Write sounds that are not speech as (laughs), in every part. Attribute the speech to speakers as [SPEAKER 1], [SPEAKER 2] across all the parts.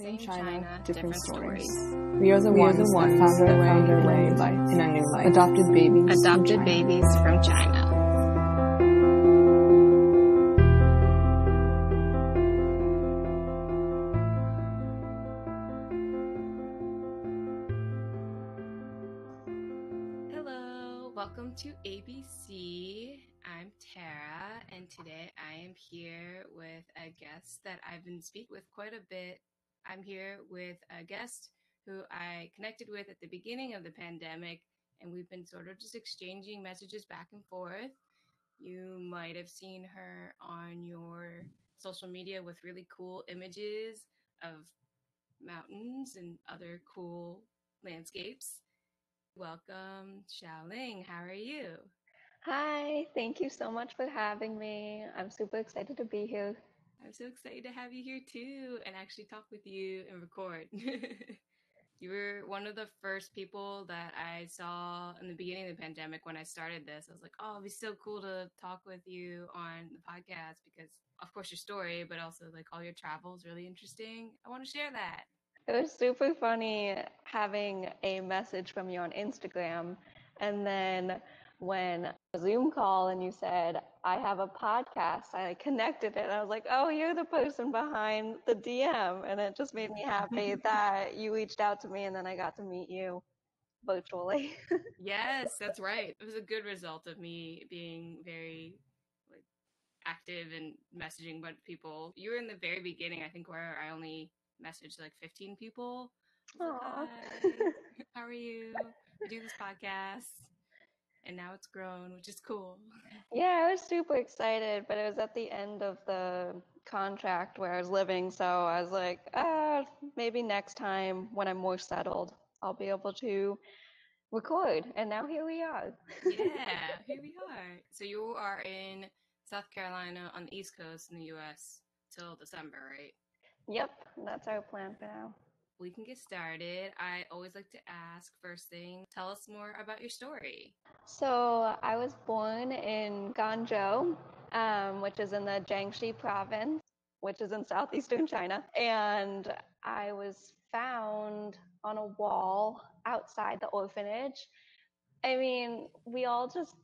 [SPEAKER 1] Same China,
[SPEAKER 2] China,
[SPEAKER 1] different,
[SPEAKER 2] different
[SPEAKER 1] stories.
[SPEAKER 2] stories.
[SPEAKER 1] We are the
[SPEAKER 3] We are
[SPEAKER 1] ones,
[SPEAKER 3] the
[SPEAKER 1] that
[SPEAKER 3] ones
[SPEAKER 1] found their
[SPEAKER 3] that
[SPEAKER 1] way,
[SPEAKER 3] found their way
[SPEAKER 1] in life.
[SPEAKER 3] in a new life.
[SPEAKER 1] Adopted babies.
[SPEAKER 2] Adopted
[SPEAKER 1] China.
[SPEAKER 2] babies from China. Hello, welcome to ABC. I'm Tara, and today I am here with a guest that I've been speaking with quite a bit. I'm here with a guest who I connected with at the beginning of the pandemic, and we've been sort of just exchanging messages back and forth. You might have seen her on your social media with really cool images of mountains and other cool landscapes. Welcome, Xiaoling. How are you?
[SPEAKER 4] Hi, thank you so much for having me. I'm super excited to be here.
[SPEAKER 2] I'm so excited to have you here too and actually talk with you and record. (laughs) you were one of the first people that I saw in the beginning of the pandemic when I started this. I was like, oh, it'd be so cool to talk with you on the podcast because, of course, your story, but also like all your travels really interesting. I want to share that.
[SPEAKER 4] It was super funny having a message from you on Instagram, and then when a Zoom call and you said, I have a podcast, I connected it. And I was like, oh, you're the person behind the DM. And it just made me happy (laughs) that you reached out to me and then I got to meet you virtually.
[SPEAKER 2] Yes, that's right. It was a good result of me being very like active and messaging with people. You were in the very beginning, I think, where I only messaged like 15 people. Like, "Hi, how are you? I (laughs) do this podcast. And now it's grown, which is cool. (laughs)
[SPEAKER 4] Yeah, I was super excited, but it was at the end of the contract where I was living, so I was like, ah, maybe next time when I'm more settled, I'll be able to record. And now here we are.
[SPEAKER 2] Yeah, (laughs) here we are. So you are in South Carolina on the East Coast in the US till December, right?
[SPEAKER 4] Yep, that's our plan for now.
[SPEAKER 2] We can get started. I always like to ask first thing, tell us more about your story.
[SPEAKER 4] So I was born in Guangzhou, um, which is in the Jiangxi province, which is in southeastern China. And I was found on a wall outside the orphanage. I mean, we all just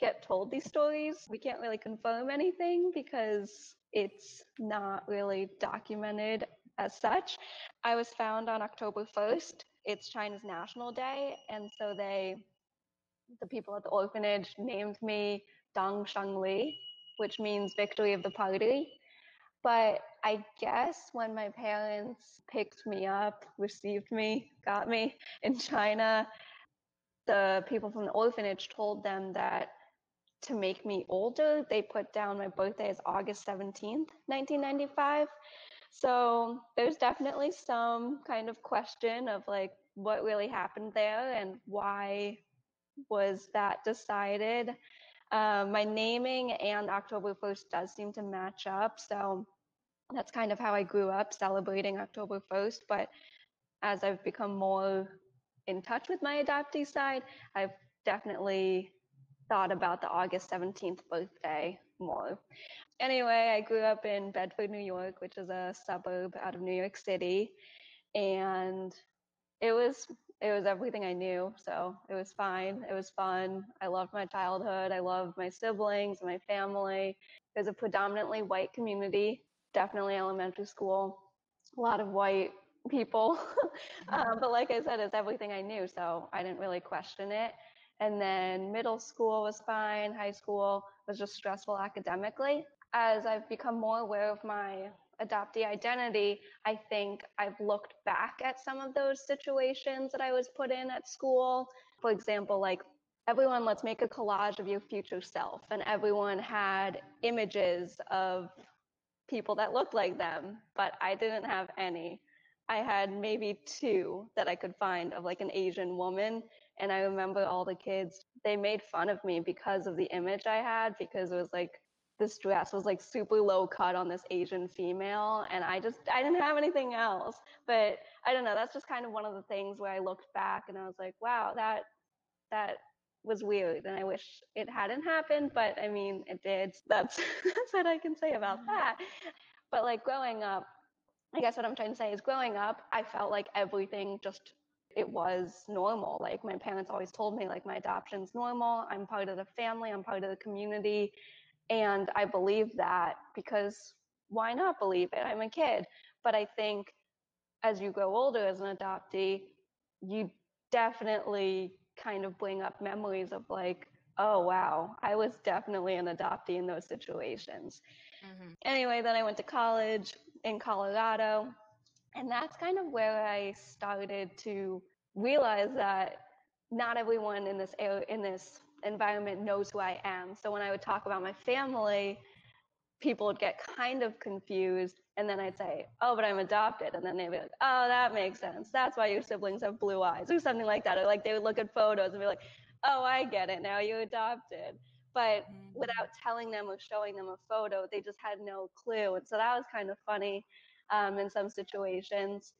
[SPEAKER 4] get told these stories. We can't really confirm anything because it's not really documented as such. I was found on October 1st. It's China's National Day. And so they the people at the orphanage named me Dong Shangli, which means victory of the party. But I guess when my parents picked me up, received me, got me in China, the people from the orphanage told them that to make me older, they put down my birthday as August 17th, 1995. So there's definitely some kind of question of like what really happened there and why was that decided. Um, my naming and October 1st does seem to match up. So that's kind of how I grew up celebrating October 1st. But as I've become more in touch with my adoptee side, I've definitely thought about the August 17th birthday more. Anyway, I grew up in Bedford, New York, which is a suburb out of New York City. And it was it was everything I knew. So it was fine. It was fun. I loved my childhood. I loved my siblings, my family. It was a predominantly white community, definitely elementary school, a lot of white people. um, (laughs) but like I said, it's everything I knew. So I didn't really question it. And then middle school was fine. High school was just stressful academically. As I've become more aware of my adoptee identity, I think I've looked back at some of those situations that I was put in at school. For example, like everyone, let's make a collage of your future self. And everyone had images of people that looked like them, but I didn't have any. I had maybe two that I could find of like an Asian woman. And I remember all the kids, they made fun of me because of the image I had, because it was like this dress was like super low cut on this Asian female, and I just I didn't have anything else. But I don't know. That's just kind of one of the things where I looked back and I was like, wow, that that was weird, and I wish it hadn't happened. But I mean, it did. (laughs) That's that's what I can say about mm-hmm. that. But like growing up, I guess what I'm trying to say is growing up, I felt like everything just it was normal. Like my parents always told me like my adoption's normal. I'm part of the family, I'm part of the community. And I believe that because why not believe it? I'm a kid. But I think as you grow older as an adoptee, you definitely kind of bring up memories of like, oh wow, I was definitely an adoptee in those situations. Mm-hmm. Anyway, then I went to college in Colorado, and that's kind of where I started to realize that not everyone in this in this environment knows who I am. So when I would talk about my family, people would get kind of confused and then I'd say, "Oh, but I'm adopted." And then they'd be like, "Oh, that makes sense. That's why your siblings have blue eyes," or something like that. Or like they would look at photos and be like, "Oh, I get it. Now you're adopted." But mm-hmm. without telling them or showing them a photo, they just had no clue. And so that was kind of funny um, in some situations.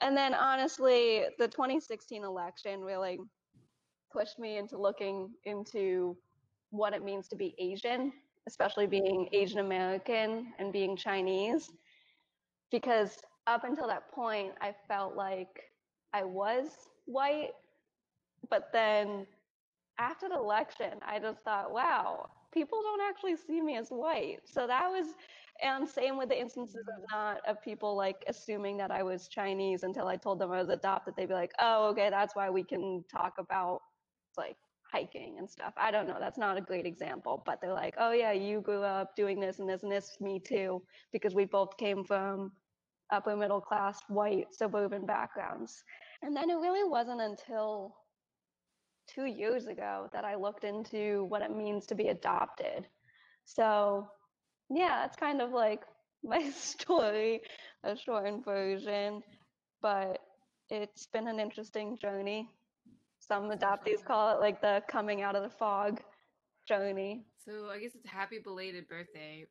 [SPEAKER 4] And then honestly, the 2016 election really pushed me into looking into what it means to be Asian, especially being Asian American and being Chinese. Because up until that point, I felt like I was white, but then after the election, I just thought, wow, people don't actually see me as white. So that was, and same with the instances of not of people like assuming that I was Chinese until I told them I was adopted. They'd be like, oh, okay, that's why we can talk about like hiking and stuff. I don't know. That's not a great example, but they're like, oh yeah, you grew up doing this and this and this. Me too, because we both came from upper middle class white suburban backgrounds. And then it really wasn't until two years ago that I looked into what it means to be adopted. So, yeah, that's kind of like (laughs) my story, a shortened version, but it's been an interesting journey. Some adoptees call it like the coming out of the fog journey.
[SPEAKER 2] So, I guess it's happy belated birthday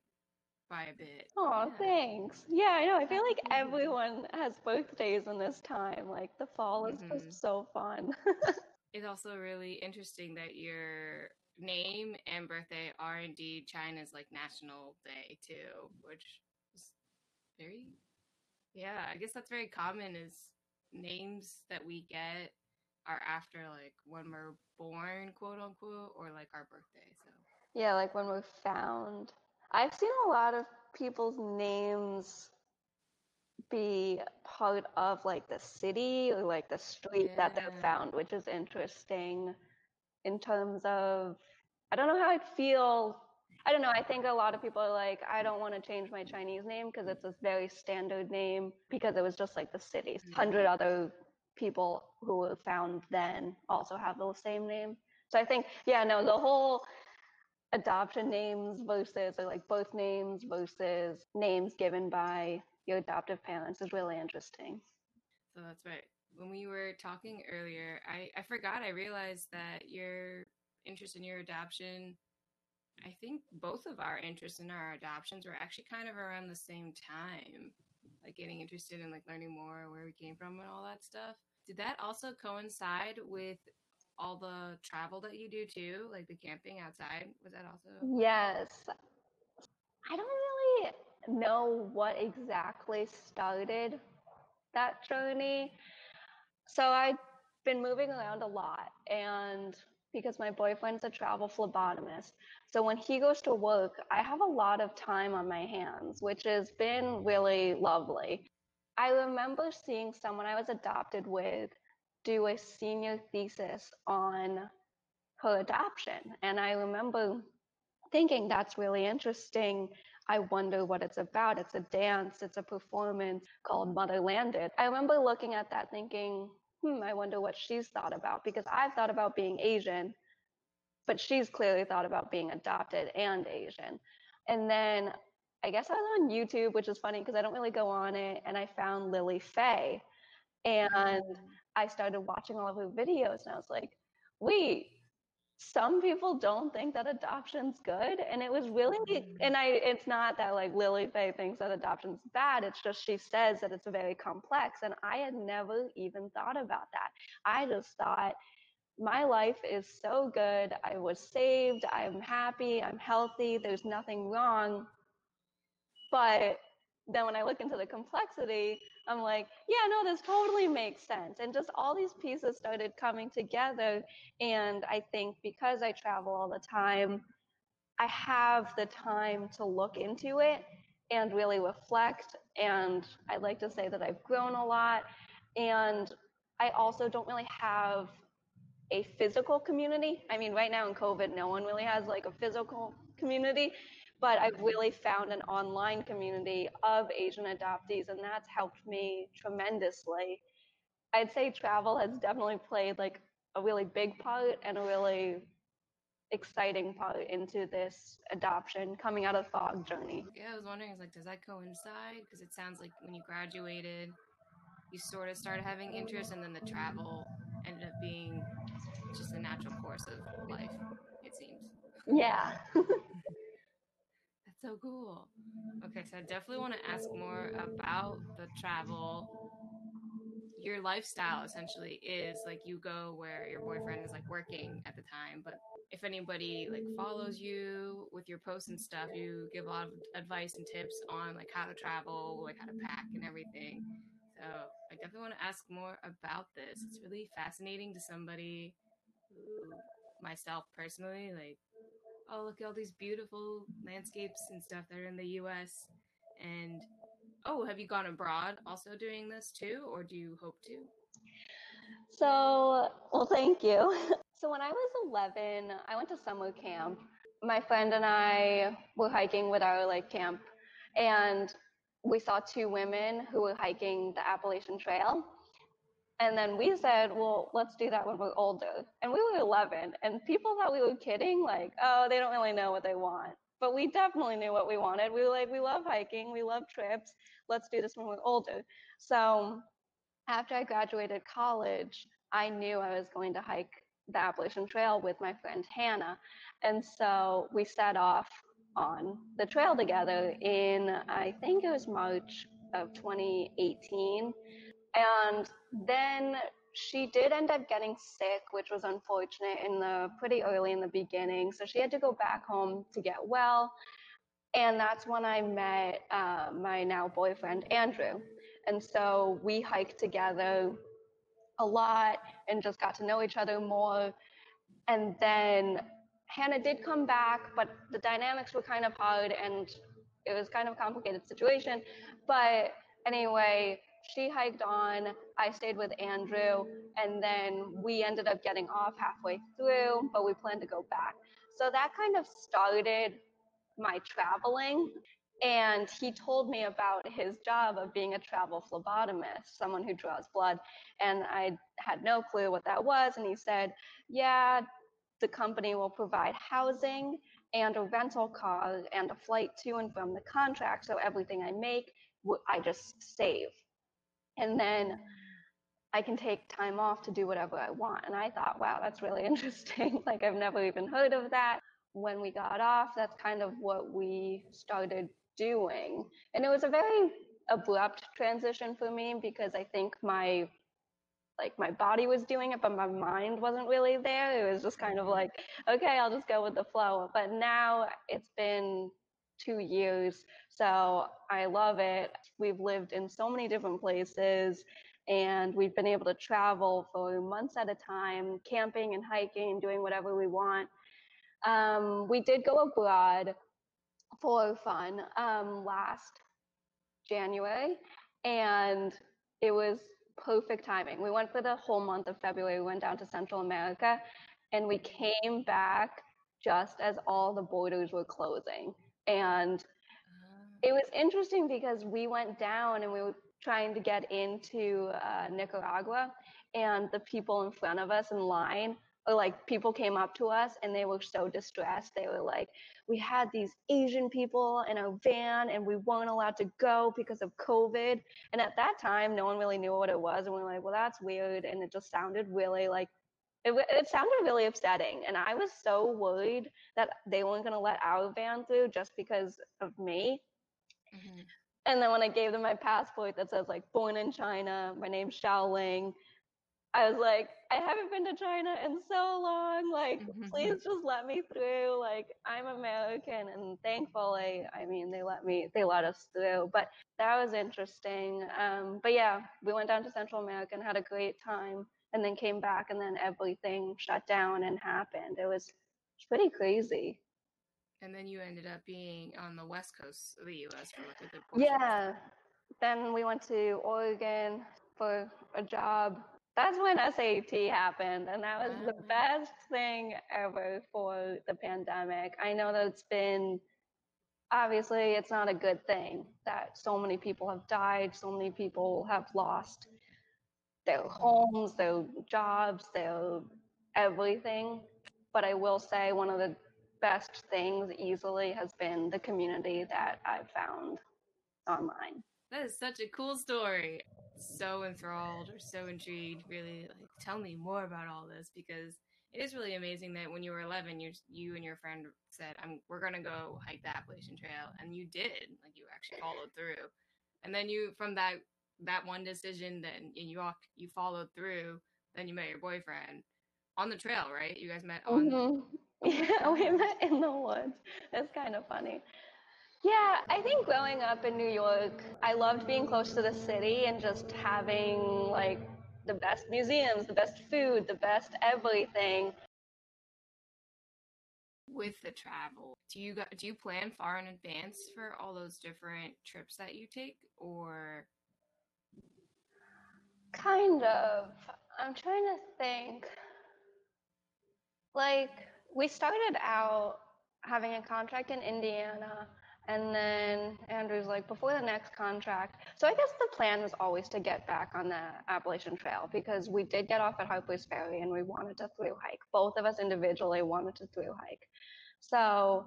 [SPEAKER 2] by a bit.
[SPEAKER 4] Oh, yeah. thanks. Yeah, I know. I feel like everyone has birthdays in this time. Like the fall is mm-hmm. just so fun. (laughs)
[SPEAKER 2] it's also really interesting that your name and birthday are indeed China's like national day too, which is very yeah, I guess that's very common is names that we get are after like when we're born, quote unquote, or like our birthday. So
[SPEAKER 4] Yeah, like when we're found. I've seen a lot of people's names be part of like the city or like the street yeah. that they're found, which is interesting in terms of I don't know how I'd feel. I don't know. I think a lot of people are like, I don't want to change my Chinese name because it's a very standard name because it was just like the city. Mm-hmm. Hundred other people who were found then also have the same name. So I think, yeah, no, the whole adoption names versus or like both names versus names given by your adoptive parents is really interesting.
[SPEAKER 2] So that's right. When we were talking earlier, I, I forgot, I realized that your interest in your adoption, I think both of our interests in our adoptions were actually kind of around the same time. Like getting interested in like learning more where we came from and all that stuff. Did that also coincide with all the travel that you do too, like the camping outside? Was that also?
[SPEAKER 4] Yes. I don't really know what exactly started that journey. So I've been moving around a lot and because my boyfriend's a travel phlebotomist. So when he goes to work, I have a lot of time on my hands, which has been really lovely. I remember seeing someone I was adopted with do a senior thesis on her adoption. And I remember thinking that's really interesting. I wonder what it's about. It's a dance, it's a performance called Motherlanded. I remember looking at that thinking, hmm, I wonder what she's thought about because I've thought about being Asian, but she's clearly thought about being adopted and Asian. And then I guess I was on YouTube, which is funny because I don't really go on it, and I found Lily Fay. And mm. I started watching all of her videos, and I was like, wait, some people don't think that adoption's good and it was really mm-hmm. and i it's not that like lily fay thinks that adoption's bad it's just she says that it's very complex and i had never even thought about that i just thought my life is so good i was saved i'm happy i'm healthy there's nothing wrong but then when I look into the complexity, I'm like, yeah, no, this totally makes sense. And just all these pieces started coming together. And I think because I travel all the time, I have the time to look into it and really reflect. And I like to say that I've grown a lot. And I also don't really have a physical community. I mean, right now in COVID, no one really has like a physical community, but I've really found an online community of Asian adoptees, and that's helped me tremendously. I'd say travel has definitely played like a really big part and a really exciting part into this adoption coming out of the fog journey.
[SPEAKER 2] Yeah, I was wondering, is like, does that coincide? Because it sounds like when you graduated, you sort of started having interest, and then the travel ended up being just a natural course of life. It seems.
[SPEAKER 4] Yeah. (laughs)
[SPEAKER 2] That's so cool. Okay, so I definitely want to ask more about the travel. Your lifestyle essentially is like you go where your boyfriend is like working at the time, but if anybody like follows you with your posts and stuff, you give a lot of advice and tips on like how to travel, like how to pack and everything. So I definitely want to ask more about this. It's really fascinating to somebody myself personally, like, oh look at all these beautiful landscapes and stuff that are in the US and oh, have you gone abroad also doing this too, or do you hope to?
[SPEAKER 4] So, well, thank you. (laughs) So, when I was 11, I went to summer camp. My friend and I were hiking with our like camp, and we saw two women who were hiking the Appalachian Trail. And then we said, well, let's do that when we're older. And we were 11, and people thought we were kidding, like, oh, they don't really know what they want. But we definitely knew what we wanted. We were like, we love hiking, we love trips. Let's do this when we're older. So after I graduated college, I knew I was going to hike the Appalachian Trail with my friend Hannah. And so we set off on the trail together in, I think it was March of 2018. And then she did end up getting sick, which was unfortunate in the pretty early in the beginning. So she had to go back home to get well. And that's when I met uh, my now boyfriend, Andrew. And so we hiked together a lot and just got to know each other more. And then Hannah did come back, but the dynamics were kind of hard and it was kind of a complicated situation. But anyway, she hiked on, I stayed with Andrew, and then we ended up getting off halfway through, but we planned to go back. So that kind of started my traveling. And he told me about his job of being a travel phlebotomist, someone who draws blood. And I had no clue what that was. And he said, Yeah, the company will provide housing and a rental car and a flight to and from the contract. So everything I make, I just save. And then I can take time off to do whatever I want. And I thought, wow, that's really (laughs) interesting. like, I've never even heard of that. When we got off, that's kind of what we started doing. And it was a very abrupt transition for me because I think my like my body was doing it but my mind wasn't really there it was just kind of mm-hmm. like okay i'll just go with the flow but now it's been two years so i love it we've lived in so many different places and we've been able to travel for months at a time camping and hiking and doing whatever we want um, we did go abroad for fun um, last January, and it was perfect timing. We went for the whole month of February. We went down to Central America, and we came back just as all the borders were closing. And it was interesting because we went down and we were trying to get into uh, Nicaragua, and the people in front of us in line or like people came up to us and they were so distressed. They were like, we had these Asian people in a van and we weren't allowed to go because of COVID. And at that time, no one really knew what it was. And we are like, well, that's weird. And it just sounded really like, it, it sounded really upsetting. And I was so worried that they weren't going to let our van through just because of me. Mm-hmm. And then when I gave them my passport that says like born in China, my name's Xiaoling, I was like, I haven't been to China in so long. Like, please just let me through. Like, I'm American and thankfully, I mean, they let me, they let us through. But that was interesting. Um, but yeah, we went down to Central America and had a great time and then came back and then everything shut down and happened. It was pretty crazy.
[SPEAKER 2] And then you ended up being on the west coast of the US for like a good portion.
[SPEAKER 4] Yeah. Then we went to Oregon for a job. That's when SAT happened, and that was the
[SPEAKER 2] Ah.
[SPEAKER 4] best thing ever for the pandemic. I know that it's been obviously it's not a good thing that so many people have died, so many people have lost their homes, their jobs, their everything. But I will say one of the best things easily has been the community that I've found online.
[SPEAKER 2] That is such a cool story. So enthralled or so intrigued. Really, like, tell me more about all this because it is really amazing that when you were 11, you you and your friend said, "I'm we're gonna go hike the Appalachian Trail," and you did. Like you actually followed through, and then you from that that one decision, then and you walk you followed through. Then you met your boyfriend on the trail, right? You guys met on.
[SPEAKER 4] hmm (laughs) Yeah, we met in the woods. It's kind of funny. Yeah, I think growing up in New York, I loved being close to the city and just having like the best museums, the best food, the best everything.
[SPEAKER 2] with the travel do you do you plan far in advance for all those different trips that you take or
[SPEAKER 4] Kind of. I'm trying to think. Like, we started out having a contract in Indiana, and then Andrew's like, before the next contract. So I guess the plan was always to get back on the Appalachian Trail because we did get off at Harper's Ferry and we wanted to through hike. Both of us individually wanted to through hike. So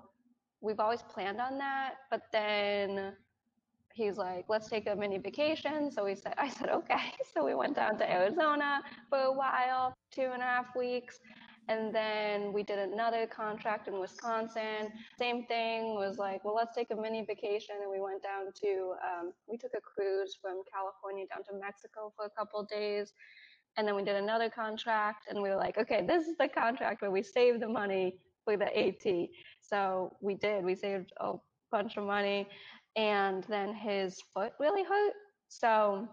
[SPEAKER 4] we've always planned on that, but then he's like, let's take a mini vacation. So we said, (laughs) I said, okay. So we went down to Arizona for a while, two and a half weeks. And then we did another contract in Wisconsin. Same thing was like, well, let's take a mini vacation. And we went down to, um, we took a cruise from California down to Mexico for a couple days. And then we did another contract. And we were like, okay, this is the contract where we save the money for the AT. So we did. We saved a bunch of money and then his foot really hurt. So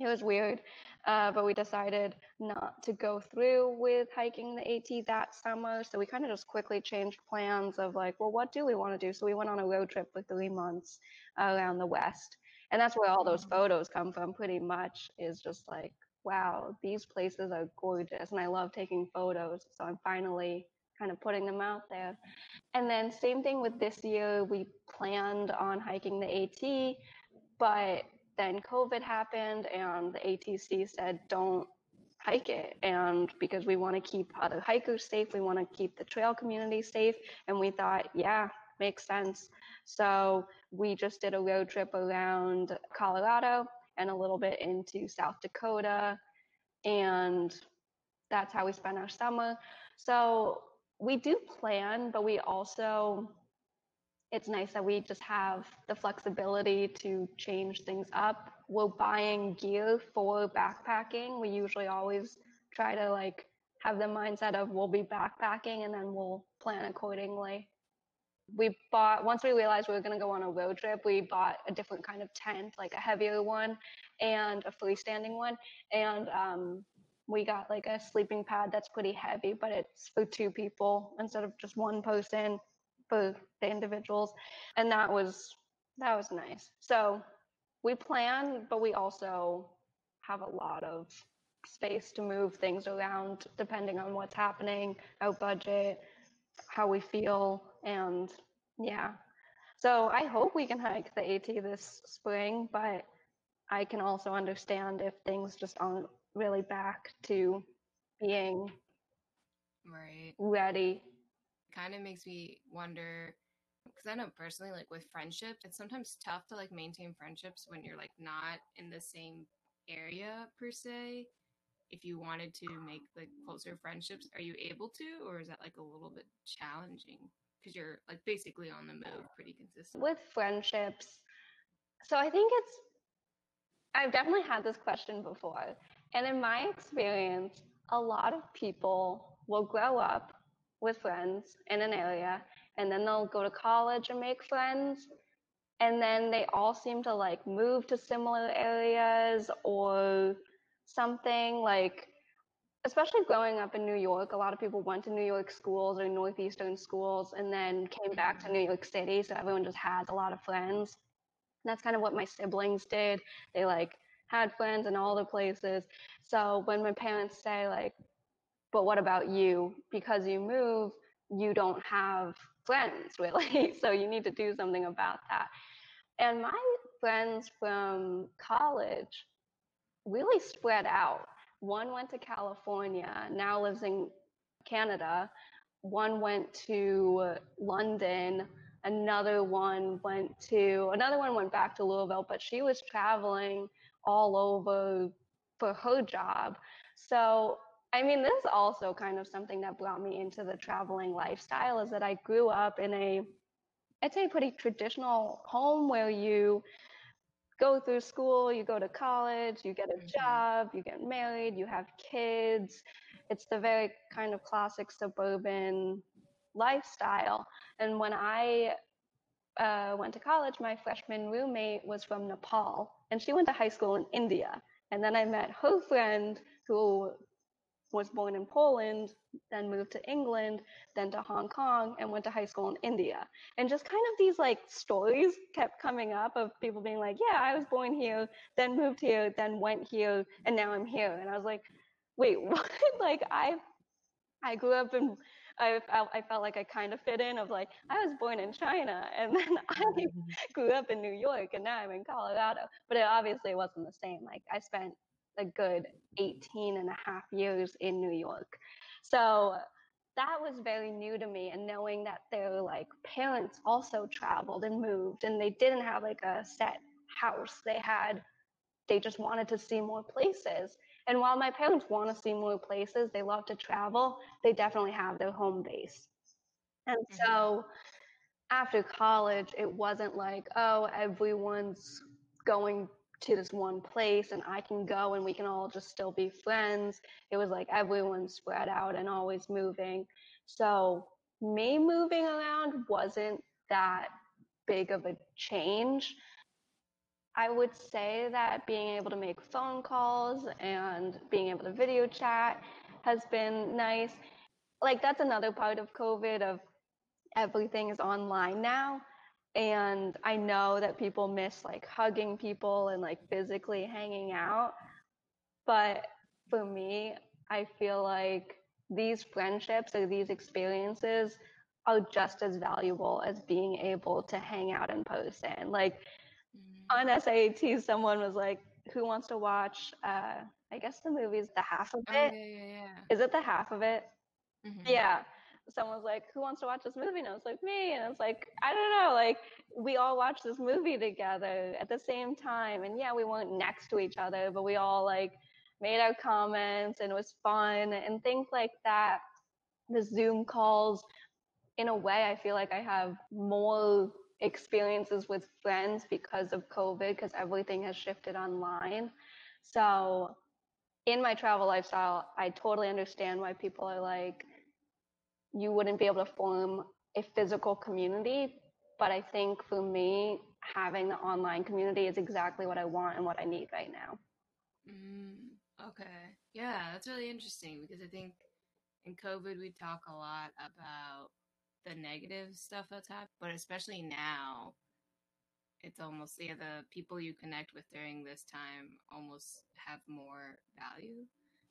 [SPEAKER 4] it was weird. Uh, but we decided not to go through with hiking the AT that summer. So we kind of just quickly changed plans of like, well, what do we want to do? So we went on a road trip for three months around the West. And that's where all those mm-hmm. photos come from, pretty much, is just like, wow, these places are gorgeous. And I love taking photos. So I'm finally kind of putting them out there. And then same thing with this year, we planned on hiking the AT, but then COVID happened and the ATC said don't hike it. And because we want to keep other hikers safe, we want to keep the trail community safe. And we thought, yeah, makes sense. So we just did a road trip around Colorado and a little bit into South Dakota. And that's how we spent our summer. So we do plan, but we also, it's nice that we just have the flexibility to change things up. We're buying gear for backpacking. We usually always try to like have the mindset of we'll be backpacking and then we'll plan accordingly. We bought, once we realized we were going to go on a road trip, we bought a different kind of tent, like a heavier one and a freestanding one. And um, we got like a sleeping pad that's pretty heavy, but it's for two people instead of just one person for the individuals. And that was that was nice. So we plan, but we also have a lot of space to move things around depending on what's happening, our budget, how we feel, and yeah. So I hope we can hike the AT this spring, but I can also understand if things just aren't really back to being
[SPEAKER 2] right
[SPEAKER 4] ready.
[SPEAKER 2] kind of makes me wonder because I know personally, like with friendships, it's sometimes tough to like maintain friendships when you're like not in the same area per se. If you wanted to make like closer friendships, are you able to, or is that like a little bit challenging because you're like basically on the move pretty consistent?
[SPEAKER 4] With friendships, so I think it's, I've definitely had this question before. And in my experience, a lot of people will grow up with friends in an area and then they'll go to college and make friends and then they all seem to like move to similar areas or something like especially growing up in New York, a lot of people went to New York schools or northeastern schools and then came back to New York City, so everyone just has a lot of friends. And that's kind of what my siblings did. They like had friends in all the places. So when my parents say like, "But what about you? Because you move, you don't have friends really. (laughs) so you need to do something about that." And my friends from college really spread out. One went to California, now lives in Canada. One went to London. Another one went to, another one went back to Louisville, but she was traveling all over for her job. So, I mean, this is also kind of something that brought me into the traveling lifestyle is that I grew up in a I'd say pretty traditional home where you go through school, you go to college, you get a mm-hmm. job, you get married, you have kids. It's the very kind of classic suburban lifestyle. And when I uh, went to college, my freshman roommate was from Nepal, and she went to high school in India. And then I met her friend who was born in Poland, then moved to England, then to Hong Kong, and went to high school in India. And just kind of these like stories kept coming up of people being like, yeah, I was born here, then moved here, then went here, and now I'm here. And I was like, wait, (laughs) what? like I, I grew up in I felt, I felt like I kind of fit in of like I was born in China and (laughs) then I mm-hmm. grew up in New York and now I'm in Colorado. But it obviously wasn't the same. Like I spent a good 18 and a half years in New York. So that was very new to me and knowing that their like parents also traveled and moved and they didn't have like a set house. They had they just wanted to see more places. And while my parents want to see more places, they love to travel, they definitely have their home base. And mm-hmm. so after college, it wasn't like, oh, everyone's going to this one place and I can go and we can all just still be friends. It was like everyone spread out and always moving. So me moving around wasn't that big of a change. I would say that being able to make phone calls and being able to video chat has been nice. Like that's another part of COVID of everything is online now and I know that people miss like hugging people and like physically hanging out. But for me, I feel like these friendships or these experiences are just as valuable as being able to hang out in person. Like mm-hmm. on SAT, someone was like, Who wants to watch? Uh, I guess the movie's the half of it.
[SPEAKER 2] Oh, yeah, yeah, yeah.
[SPEAKER 4] Is it the half of it? Mm-hmm. Yeah someone was like, "Who wants to watch this movie?" And I was like, "Me." And I was like, "I don't know." Like we all watched this movie together at the same time, and yeah, we weren't next to each other, but we all like made our comments, and it was fun and things like that. The Zoom calls, in a way, I feel like I have more experiences with friends because of COVID, because everything has shifted online. So in my travel lifestyle, I totally understand why people are like, you wouldn't be able to form a physical community. But I think for me, having the online community is exactly what I want and what I need right now.
[SPEAKER 2] Mm, okay. Yeah, that's really interesting because I think in COVID, we talk a lot about the negative stuff that's happened, but especially now, it's almost yeah the people you connect with during this time almost have more value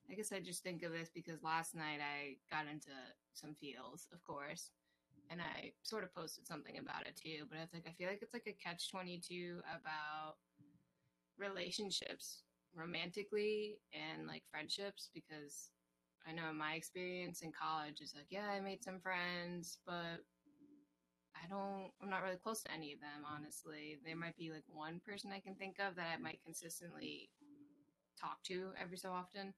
[SPEAKER 2] I guess I just think of this because last night I got into some feels, of course, and I sort of posted something about it too. But it's like I feel like it's like a catch twenty two about relationships, romantically and like friendships, because I know my experience in college is like, yeah, I made some friends, but I don't, I'm not really close to any of them, honestly. There might be like one person I can think of that I might consistently talk to every so often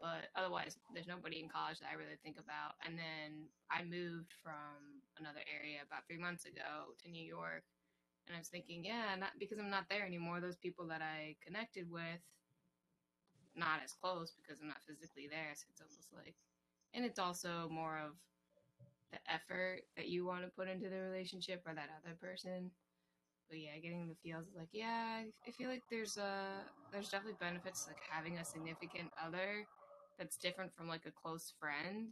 [SPEAKER 2] but otherwise there's nobody in college that I really think about. And then I moved from another area about three months ago to New York, and I was thinking, yeah, not because I'm not there anymore. Those people that I connected with, not as close because I'm not physically there. So it's almost like, and it's also more of the effort that you want to put into the relationship or that other person. But yeah, getting the feels like, yeah, I feel like there's a there's definitely benefits like having a significant other that's different from like a close friend.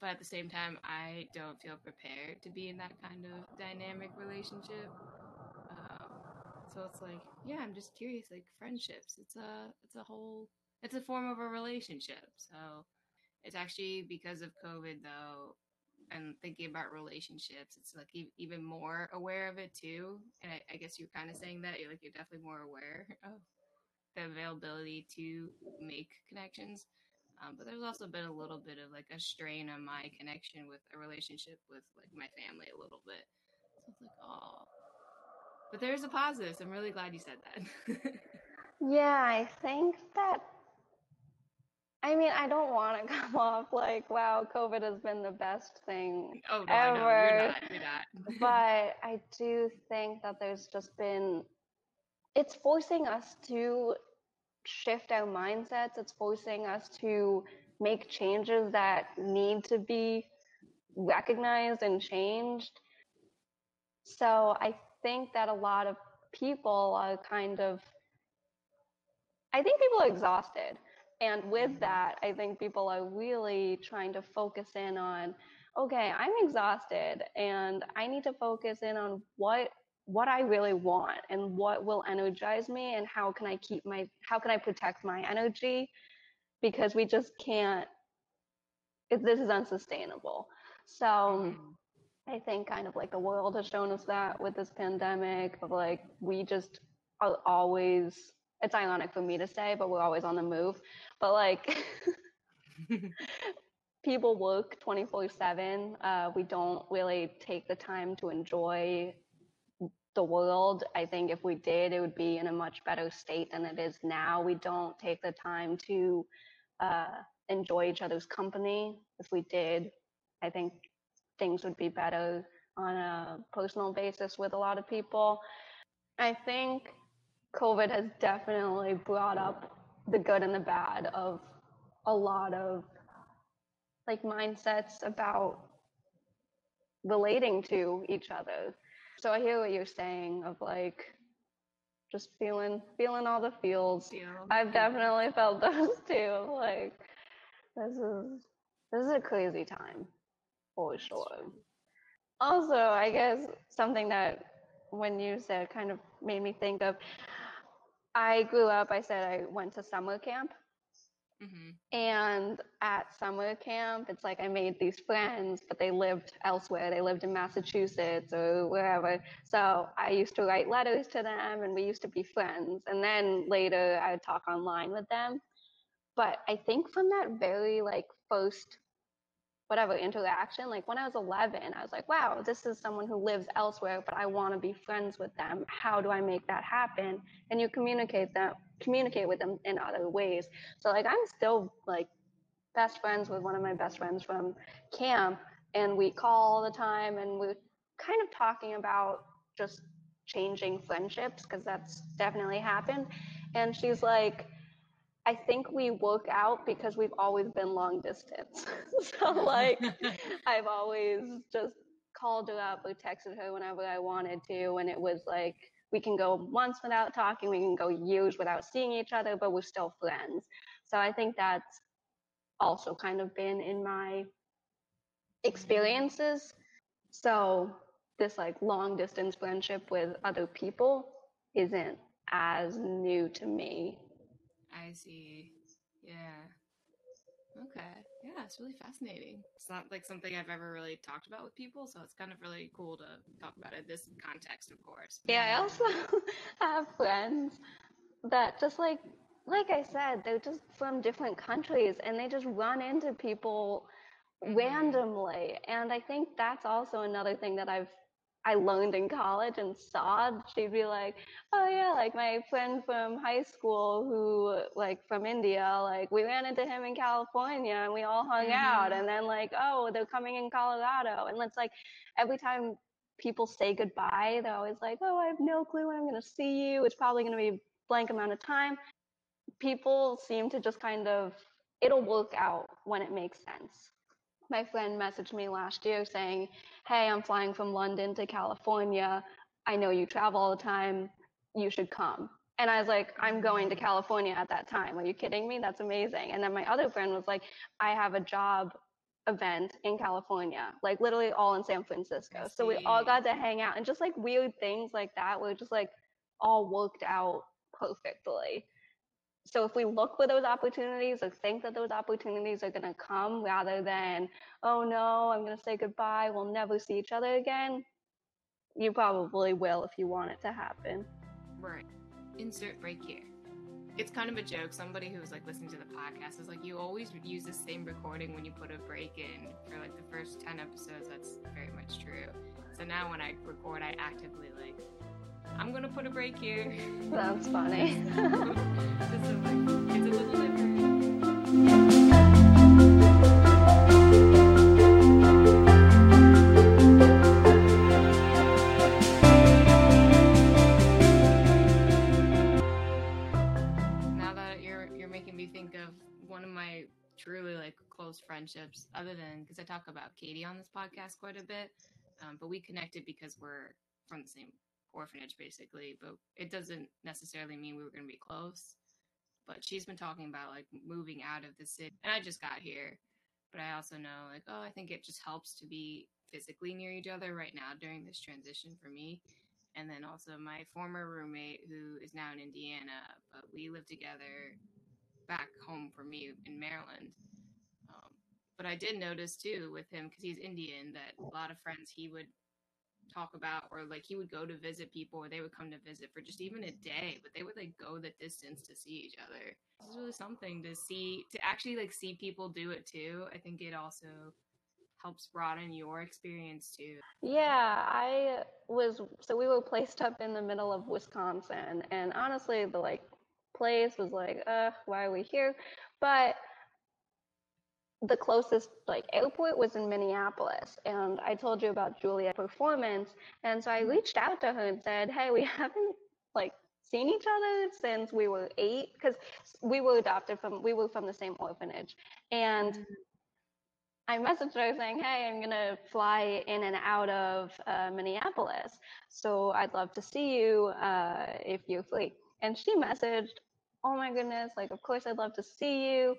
[SPEAKER 2] But at the same time, I don't feel prepared to be in that kind of dynamic relationship. Um, so it's like, yeah, I'm just curious. Like friendships, it's a it's a whole it's a form of a relationship. So it's actually because of COVID though, and thinking about relationships, it's like e- even more aware of it too. And I, I guess you're kind of saying that you're like you're definitely more aware (laughs) of the availability to make connections. Um, but there's also been a little bit of like a strain on my connection with a relationship with like my family a little bit. So it's like, oh, but there's a positive. So I'm really glad you said that. (laughs)
[SPEAKER 4] yeah, I think that. I mean, I don't want to (laughs) come off like, wow, COVID has been the best thing
[SPEAKER 2] oh, no,
[SPEAKER 4] ever.
[SPEAKER 2] You're not. You're not.
[SPEAKER 4] but (laughs) I do think that there's just been, it's forcing us to shift our mindsets. It's forcing us to make changes that need to be recognized and changed. So I think that a lot of people are kind of, I think people are exhausted. And with mm-hmm. that, I think people are really trying to focus in on, okay, I'm exhausted and I need to focus in on what what I really want and what will energize me and how can I keep my how can I protect my energy because we just can't it, this is unsustainable. So mm-hmm. I think kind of like the world has shown us that with this pandemic of like we just are always it's ironic for me to say, but we're always on the move. But like (laughs) (laughs) people work 24 uh, 7. We don't really take the time to enjoy the world. I think if we did, it would be in a much better state than it is now. We don't take the time to uh, enjoy each other's company. If we did, I think things would be better on a personal basis with a lot of people. I think COVID has definitely brought up the good and the bad of a lot of like mindsets about relating to each other. So I hear what you're saying of like just feeling feeling all the feels.
[SPEAKER 2] Feel.
[SPEAKER 4] I've definitely felt (laughs) those too. Like this is this is a crazy time for sure. Also, I guess something that when you said kind of made me think of I grew up, I said I went to summer camp. Mm-hmm. And at summer camp, it's like I made these friends, but they lived elsewhere. They lived in Massachusetts or wherever. So I used to write letters to them and we used to be friends. And then later I would talk online with them. But I think from that very like first whatever interaction. Like when I was 11, I was like, wow, this is someone who lives elsewhere, but I want to be friends with them. How do I make that happen? And you communicate that, communicate with them in other ways. So like I'm still like best friends with one of my best friends from camp, and we call all the time, and we're kind of talking about just changing friendships because that's definitely happened. And she's like, I think we work out because we've always been long distance. (laughs) so like (laughs) I've always just called her up or texted her whenever I wanted to and it was like we can go months without talking, we can go years without seeing each other, but we're still friends. So I think that's also kind of been in my experiences. So this like long distance friendship with other people isn't as new to me
[SPEAKER 2] I see. Yeah. Okay. Yeah, it's really fascinating. It's not like something I've ever really talked about with people, so it's kind of really cool to talk about it in this context, of course.
[SPEAKER 4] Yeah, I also (laughs) have friends that just like like I said, they're just from different countries and they just run into people mm-hmm. randomly. And I think that's also another thing that I've I learned in college and saw, she'd be like, oh yeah, like my friend from high school who like from India, like we ran into him in California and we all hung mm-hmm. out. And then like, oh, they're coming in Colorado. And it's like every time people say goodbye, they're always like, oh, I have no clue when I'm going to see you. It's probably going to be blank amount of time. people seem to just kind of it'll work out when it makes sense. My friend messaged me last year saying, "Hey, I'm flying from London to California. I know you travel all the time. You should come." And I was like, I'm going to California at that time. Are you kidding me? That's amazing. And then my other friend was like, I have a job event in California, like literally all in San Francisco. So we all got to hang out and just like weird things like that were just like all worked out perfectly. So if we look for those opportunities or think that those opportunities are going to come rather than, oh no, I'm going to say goodbye, we'll never see each other again, you probably will if you want it to happen.
[SPEAKER 2] Right. Insert break here. It's kind of a joke. Somebody who was like listening to the podcast is like, you always use the same recording when you put a break in for like the first 10 episodes. That's very much true. So now when I record, I actively like I'm gonna put a break here.
[SPEAKER 4] That's funny. (laughs)
[SPEAKER 2] it's a little different. Now that you're you're making me think of one of my truly like close friendships, other than because I talk about Katie on this podcast quite a bit, um, but we connected because we're from the same orphanage basically, but it doesn't necessarily mean we were going to be close. But she's been talking about like moving out of the city, and I just got here. But I also know like, oh, I think it just helps to be physically near each other right now during this transition for me. And then also my former roommate who is now in Indiana, but we live together back home for me in Maryland. Um, but I did notice too with him because he's Indian that a lot of friends he would talk about or like he would go to visit people or they would come to visit for just even a day but they would like go the distance to see each other. It's really something to see to actually like see people do it too. I think it also helps broaden your experience too.
[SPEAKER 4] Yeah i was so we were placed up in the middle of wisconsin and honestly the like place was like uh why are we here? But the closest like airport was in Minneapolis and I told you about Julia's performance and so I mm-hmm. reached out to her and said hey we (laughs) haven't like seen each other since we were 8 cuz we were adopted from we were from the same orphanage and mm-hmm. I messaged her saying, "Hey, I'm gonna fly in and out of uh, Minneapolis, so I'd love to see you uh, if you're free." And she messaged, "Oh my goodness! Like, of course I'd love to see you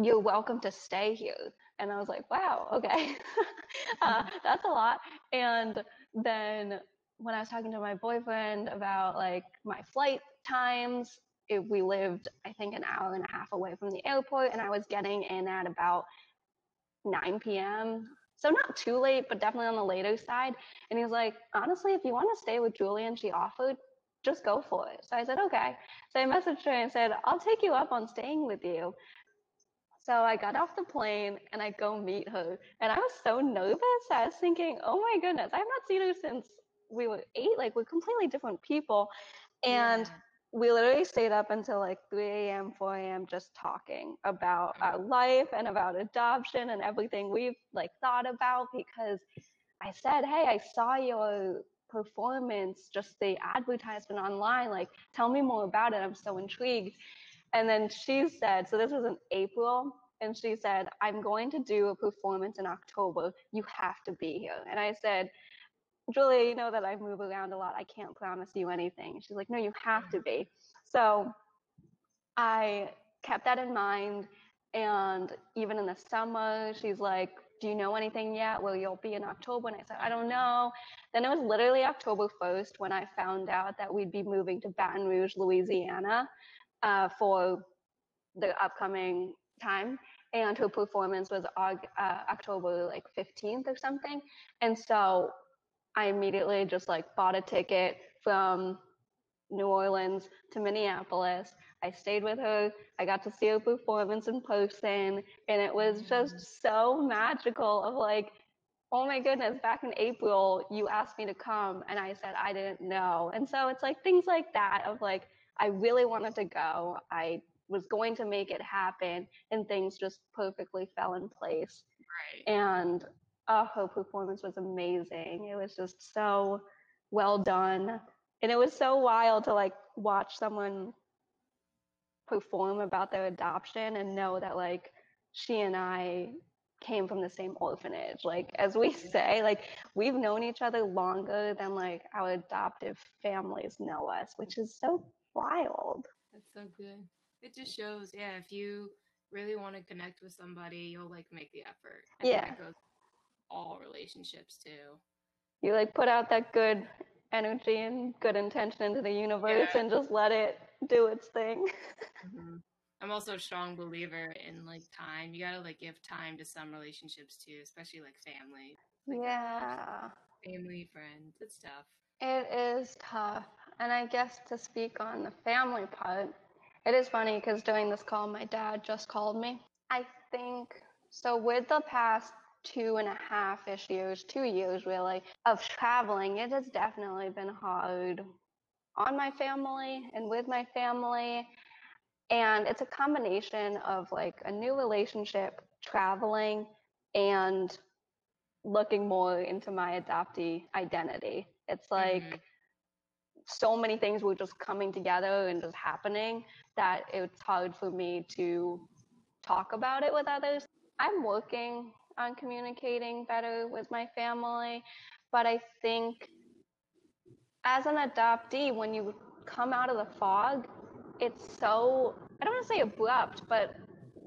[SPEAKER 4] you're welcome to stay here. And I was like, wow, okay, (laughs) uh, (laughs) that's a lot. And then when I was talking to my boyfriend about like my flight times, it, we lived, I think, an hour and a half away from the airport, and I was getting in at about 9 p.m. So not too late, but definitely on the later side. And he was like, honestly, if you want to stay with Julia, she offered, just go for it. So I said, okay. So I messaged her and said, I'll take you up on staying with you. So I got off the plane and I go meet her. And I was so nervous. I was thinking, oh my goodness, I've not seen her since we were eight. Like we're completely different people. And yeah. we literally stayed up until like 3 a.m., 4 a.m. just talking about our mm-hmm. life and about adoption and everything we've like thought about because I said, hey, I saw your performance, just the advertisement online. Like, tell me more about it. I'm so intrigued. And then she said, so this was in April, and she said, I'm going to do a performance in October. You have to be here. And I said, Julia, you know that I move around a lot. I can't promise you anything. She's like, no, you have to be. So I kept that in mind. And even in the summer, she's like, do you know anything yet? Well, you'll be in October. And I said, I don't know. Then it was literally October 1st when I found out that we'd be moving to Baton Rouge, Louisiana uh, for the upcoming time and her performance was uh, October like 15th or something. And so I immediately just like bought a ticket from New Orleans to Minneapolis. I stayed with her. I got to see her performance in person and it was just so magical of like oh my goodness, back in April you asked me to come and I said I didn't know. And so it's like things like that of like I really wanted to go. I was going to make it happen, and things just perfectly fell in place.
[SPEAKER 2] Right.
[SPEAKER 4] And uh, her performance was amazing. It was just so well done, and it was so wild to like watch someone perform about their adoption and know that like she and I came from the same orphanage. Like as we say, like we've known each other longer than like our adoptive families know us, which is so wild.
[SPEAKER 2] That's so good. It just shows, yeah, if you really want to connect with somebody, you'll like make the effort. I
[SPEAKER 4] yeah.
[SPEAKER 2] Goes all relationships too.
[SPEAKER 4] You like put out that good energy and good intention into the universe yeah. and just let it do its thing.
[SPEAKER 2] Mm-hmm. I'm also a strong believer in like time. You gotta like give time to some relationships too, especially like family. Like,
[SPEAKER 4] yeah.
[SPEAKER 2] Family, friends, it's tough.
[SPEAKER 4] It is tough. And I guess to speak on the family part, it is funny because during this call, my dad just called me. I think so, with the past two and a half ish years, two years really, of traveling, it has definitely been hard on my family and with my family. And it's a combination of like a new relationship, traveling, and looking more into my adoptee identity. It's like mm-hmm. So many things were just coming together and just happening that it's hard for me to talk about it with others. I'm working on communicating better with my family, but I think as an adoptee, when you come out of the fog, it's so, I don't want to say abrupt, but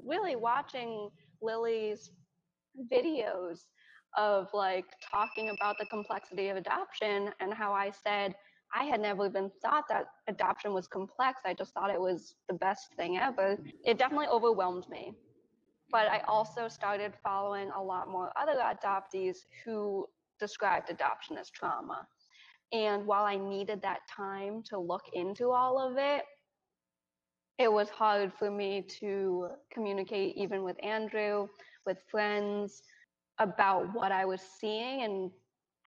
[SPEAKER 4] really watching Lily's videos of like talking about the complexity of adoption and how I said I had never even thought that adoption was complex. I just thought it was the best thing ever. It definitely overwhelmed me. But I also started following a lot more other adoptees who described adoption as trauma. And while I needed that time to look into all of it, it was hard for me to communicate even with Andrew, with friends about what I was seeing and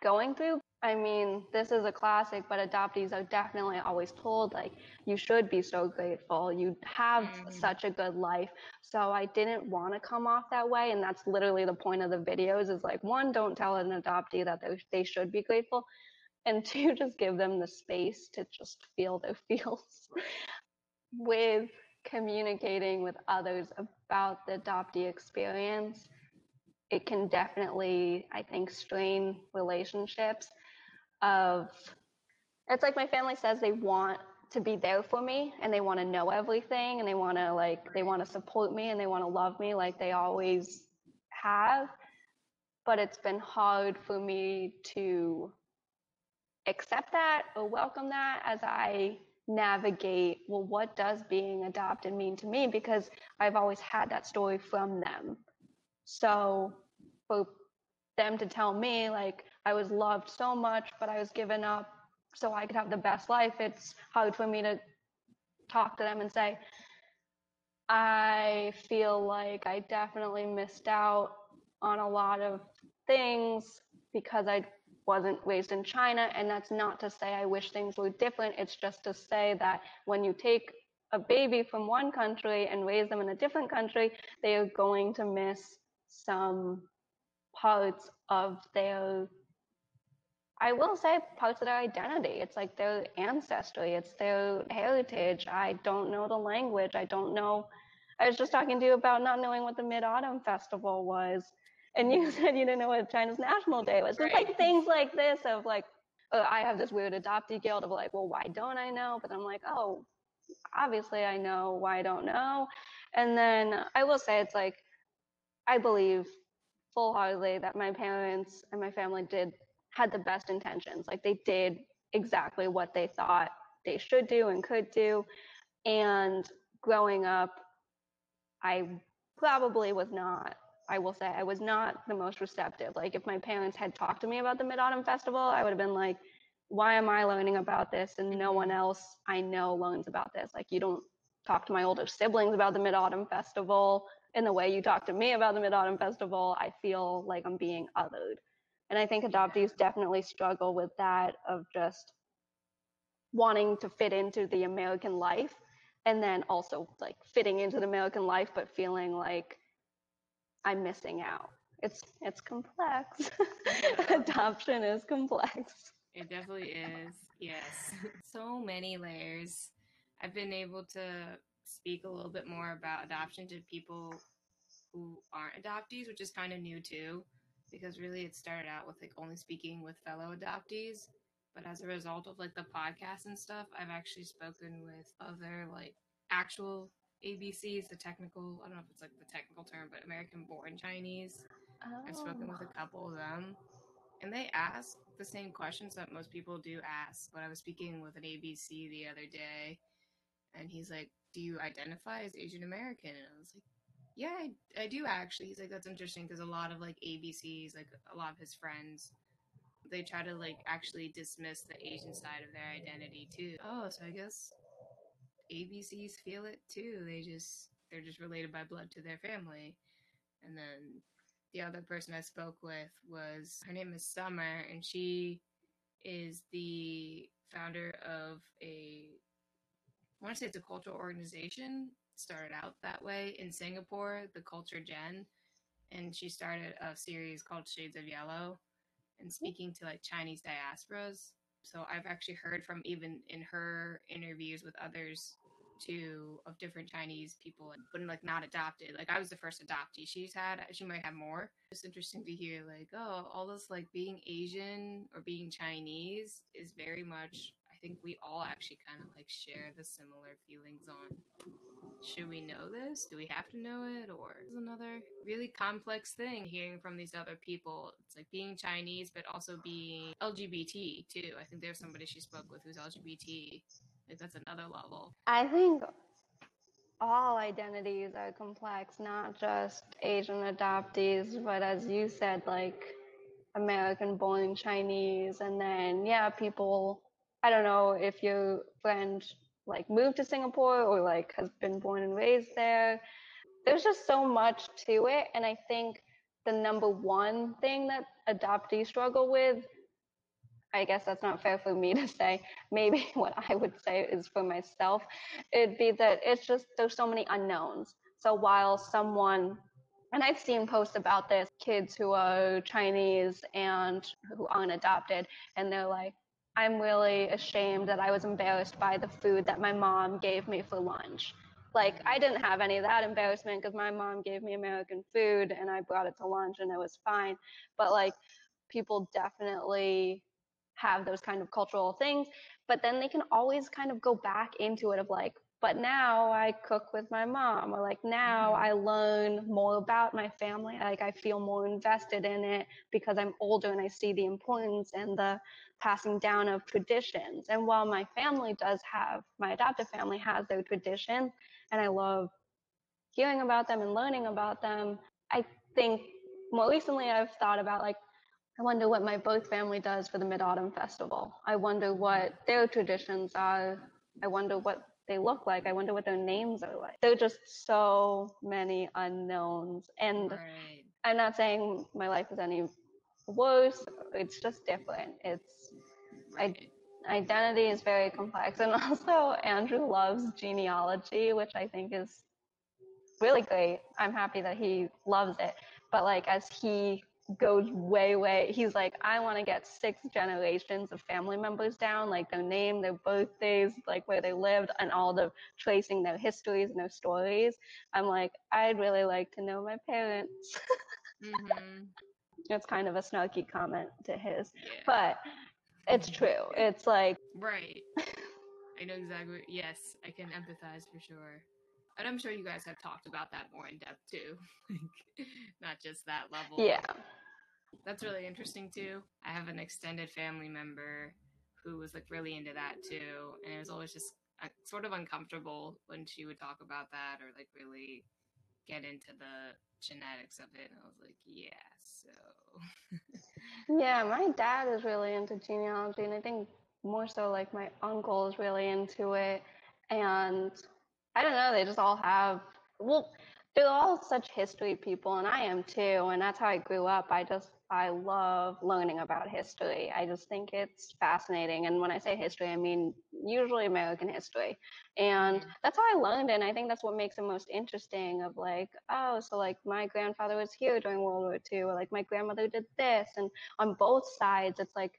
[SPEAKER 4] going through. I mean, this is a classic, but adoptees are definitely always told, like, you should be so grateful. You have mm-hmm. such a good life. So I didn't want to come off that way. And that's literally the point of the videos is like, one, don't tell an adoptee that they, they should be grateful. And (laughs) two, just give them the space to just feel their (laughs) feels with communicating with others about the adoptee experience. It can definitely, I think, strain relationships of it's like my family says they want to be there for me and they want to know everything and they want to like they want to support me and they want to love me like they always have. But it's been hard for me to accept that or welcome that as i navigate well what does being adopted mean to me? Because i've always had that story from them. So for them to tell me like I was loved so much, but I was given up so I could have the best life. It's hard for me to talk to them and say, I feel like I definitely missed out on a lot of things because I wasn't raised in China. And that's not to say I wish things were different. It's just to say that when you take a baby from one country and raise them in a different country, they are going to miss some parts of their I will say parts of their identity. It's like their ancestry, it's their heritage. I don't know the language. I don't know. I was just talking to you about not knowing what the Mid Autumn Festival was. And you (laughs) said you didn't know what China's National Day was. Right. It's like things like this of like, uh, I have this weird adoptee guilt of like, well, why don't I know? But I'm like, oh, obviously I know why I don't know. And then I will say it's like, I believe full heartedly that my parents and my family did had the best intentions. Like they did exactly what they thought they should do and could do. And growing up, I probably was not, I will say, I was not the most receptive. Like if my parents had talked to me about the Mid Autumn Festival, I would have been like, why am I learning about this and no one mm-hmm. else I know learns about this? Like you don't talk to my older siblings about the Mid Autumn Festival in the way you talk to me about the Mid Autumn Festival. I feel like I'm being othered. And I think adoptees definitely struggle with that of just wanting to fit into the American life and then also like fitting into the American life but feeling like I'm missing out. It's it's complex. (laughs) Adoption is complex.
[SPEAKER 2] It definitely is. Yes. (laughs) so many layers. I've been able to speak a little bit more about adoption to people who aren't adoptees, which is kind of new too, because really it started out with like only speaking with fellow adoptees. But as a result of like the podcast and stuff, I've actually spoken with other like actual ABCs, the technical, I don't know if it's like the technical term, but American born Chinese.
[SPEAKER 4] Oh.
[SPEAKER 2] I've spoken with a oh. couple of them, and they ask the same questions that most people do ask. But I was speaking with an ABC the other day, and he's like, Do you identify as Asian American? And I was like, Yeah, I, I do actually. He's like, That's interesting because a lot of like ABCs, like a lot of his friends, they try to like actually dismiss the Asian side of their identity too. Oh, so I guess ABCs feel it too. They just they're just related by blood to their family. And then the other person I spoke with was her name is Summer, and she is the founder of a I want to say it's a cultural organization. Started out that way in Singapore, the Culture Gen, and she started a series called Shades of Yellow, and hmm. speaking to like Chinese diasporas. So I've actually heard from even in her interviews with others too of different Chinese people, but like not adopted. Like I was the first adoptee she's had. She might have more. It's interesting to hear like, oh, all this like being Asian or being Chinese is very much. I think we all actually kind of like share the similar feelings on. Should we know this? Do we have to know it? Or is another really complex thing hearing from these other people. It's like being Chinese, but also being LGBT too. I think there's somebody she spoke with who's LGBT. Like that's another level.
[SPEAKER 4] I think all identities are complex, not just Asian adoptees, but as you said, like American born Chinese, and then, yeah, people, I don't know if your friend like moved to Singapore or like has been born and raised there. There's just so much to it. And I think the number one thing that adoptees struggle with I guess that's not fair for me to say. Maybe (laughs) what I would say is for myself, it'd be that it's just there's so many unknowns. So while someone, and I've seen posts about this, kids who are Chinese and who aren't adopted, and they're like, I'm really ashamed that I was embarrassed by the food that my mom gave me for lunch. Like, I didn't have any of that embarrassment because my mom gave me American food and I brought it to lunch and it was fine. But like, people definitely have those kind of cultural things, but then they can always kind of go back into it of like, but now I cook with my mom, or like now mm-hmm. I learn more about my family. Like I feel more invested in it because I'm older and I see the importance and the passing down of traditions. And while my family does have, my adoptive family has their traditions, and I love hearing about them and learning about them, I think more recently I've thought about like, I wonder what my birth family does for the Mid Autumn Festival. I wonder what their traditions are. I wonder what they look like. I wonder what their names are like. There are just so many unknowns. And right. I'm not saying my life is any worse. It's just different. It's right. I, identity is very complex. And (laughs) also Andrew loves genealogy, which I think is really great. I'm happy that he loves it. But like as he goes way, way. He's like, I want to get six generations of family members down, like their name, their birthdays, like where they lived, and all the tracing their histories and their stories. I'm like, I'd really like to know my parents. mm-hmm. (laughs) It's kind of a snarky comment to his, yeah. but it's true. It's like
[SPEAKER 2] right. I know exactly. Yes, I can empathize for sure. And I'm sure you guys have talked about that more in depth too. (laughs) like Not just that level.
[SPEAKER 4] Yeah.
[SPEAKER 2] That's really interesting too. I have an extended family member who was like really into that too, and it was always just uh, sort of uncomfortable when she would talk about that or like really get into the genetics of it. And I was like, yeah, so. (laughs)
[SPEAKER 4] yeah, my dad is really into genealogy, and I think more so like my uncle is really into it, and I don't know, they just all have well they're all such history people and I am too and that's how I grew up. I just I love learning about history. I just think it's fascinating. And when I say history, I mean usually American history. And that's how I learned it. And I think that's what makes it most interesting of like, oh, so like my grandfather was here during World War II, or like my grandmother did this. And on both sides, it's like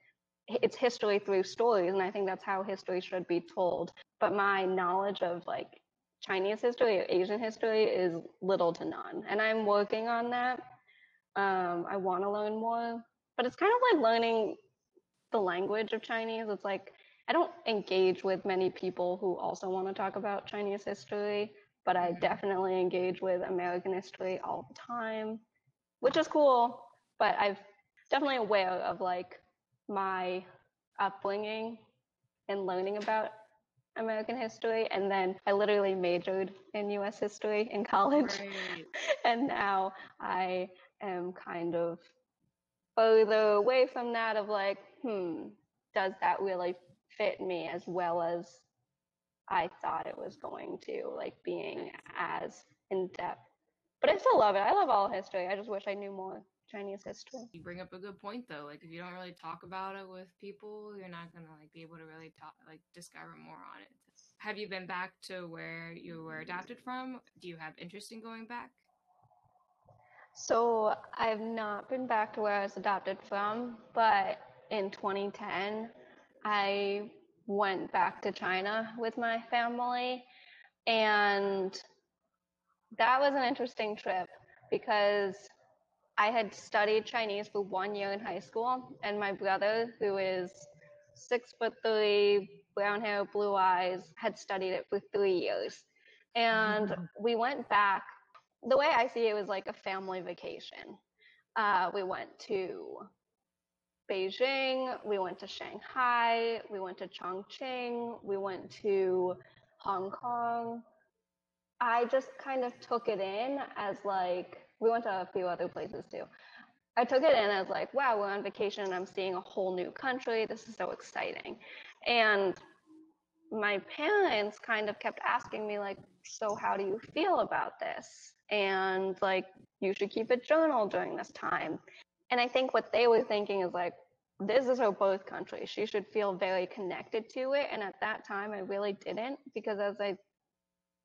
[SPEAKER 4] it's history through stories. And I think that's how history should be told. But my knowledge of like Chinese history or Asian history is little to none. And I'm working on that. Um, I want to learn more, but it's kind of like learning the language of Chinese. It's like I don't engage with many people who also want to talk about Chinese history, but I mm-hmm. definitely engage with American history all the time, which is cool. But I've definitely aware of like my upbringing and learning about American history. And then I literally majored in US history in college. Right. (laughs) and now I am kind of further away from that of like, hmm, does that really fit me as well as I thought it was going to, like being as in depth. But I still love it. I love all history. I just wish I knew more Chinese history.
[SPEAKER 2] You bring up a good point though. Like if you don't really talk about it with people, you're not gonna like be able to really talk like discover more on it. Have you been back to where you were adopted from? Do you have interest in going back?
[SPEAKER 4] So I've not been back to where I was adopted from, but in 2010, I went back to China with my family, and that was an interesting trip because I had studied Chinese for one year in high school, and my brother, who is six foot three, brown hair, blue eyes, had studied it for three years. And mm-hmm. we went back. The way I see it was like a family vacation. Uh, we went to Beijing, we went to Shanghai, we went to Chongqing, we went to Hong Kong. I just kind of took it in as like we went to a few other places too. I took it in as like, wow, we're on vacation and I'm seeing a whole new country. This is so exciting. And my parents kind of kept asking me like, so how do you feel about this? And like, you should keep a journal during this time. And I think what they were thinking is like, this is her birth country. She should feel very connected to it. And at that time, I really didn't because as I,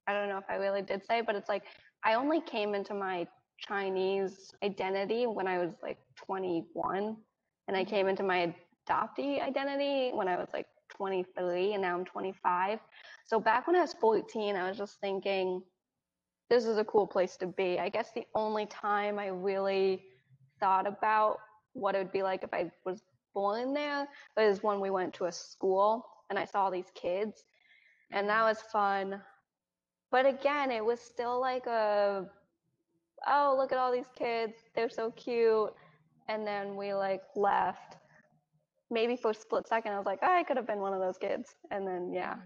[SPEAKER 4] I don't know if I really did say, but it's like I only came into my Chinese identity when I was like 21, and I mm-hmm. came into my adoptee identity when I was like 23, and now I'm 25. So back when I was 14, I was just thinking, this is a cool place to be. I guess the only time I really thought about what it would be like if I was born there was when we went to a school and I saw these kids, and that was fun. But again, it was still like a oh, look at all these kids. They're so cute. And then we like left. Maybe for a split second, I was like, oh, I could have been one of those kids. And then, yeah,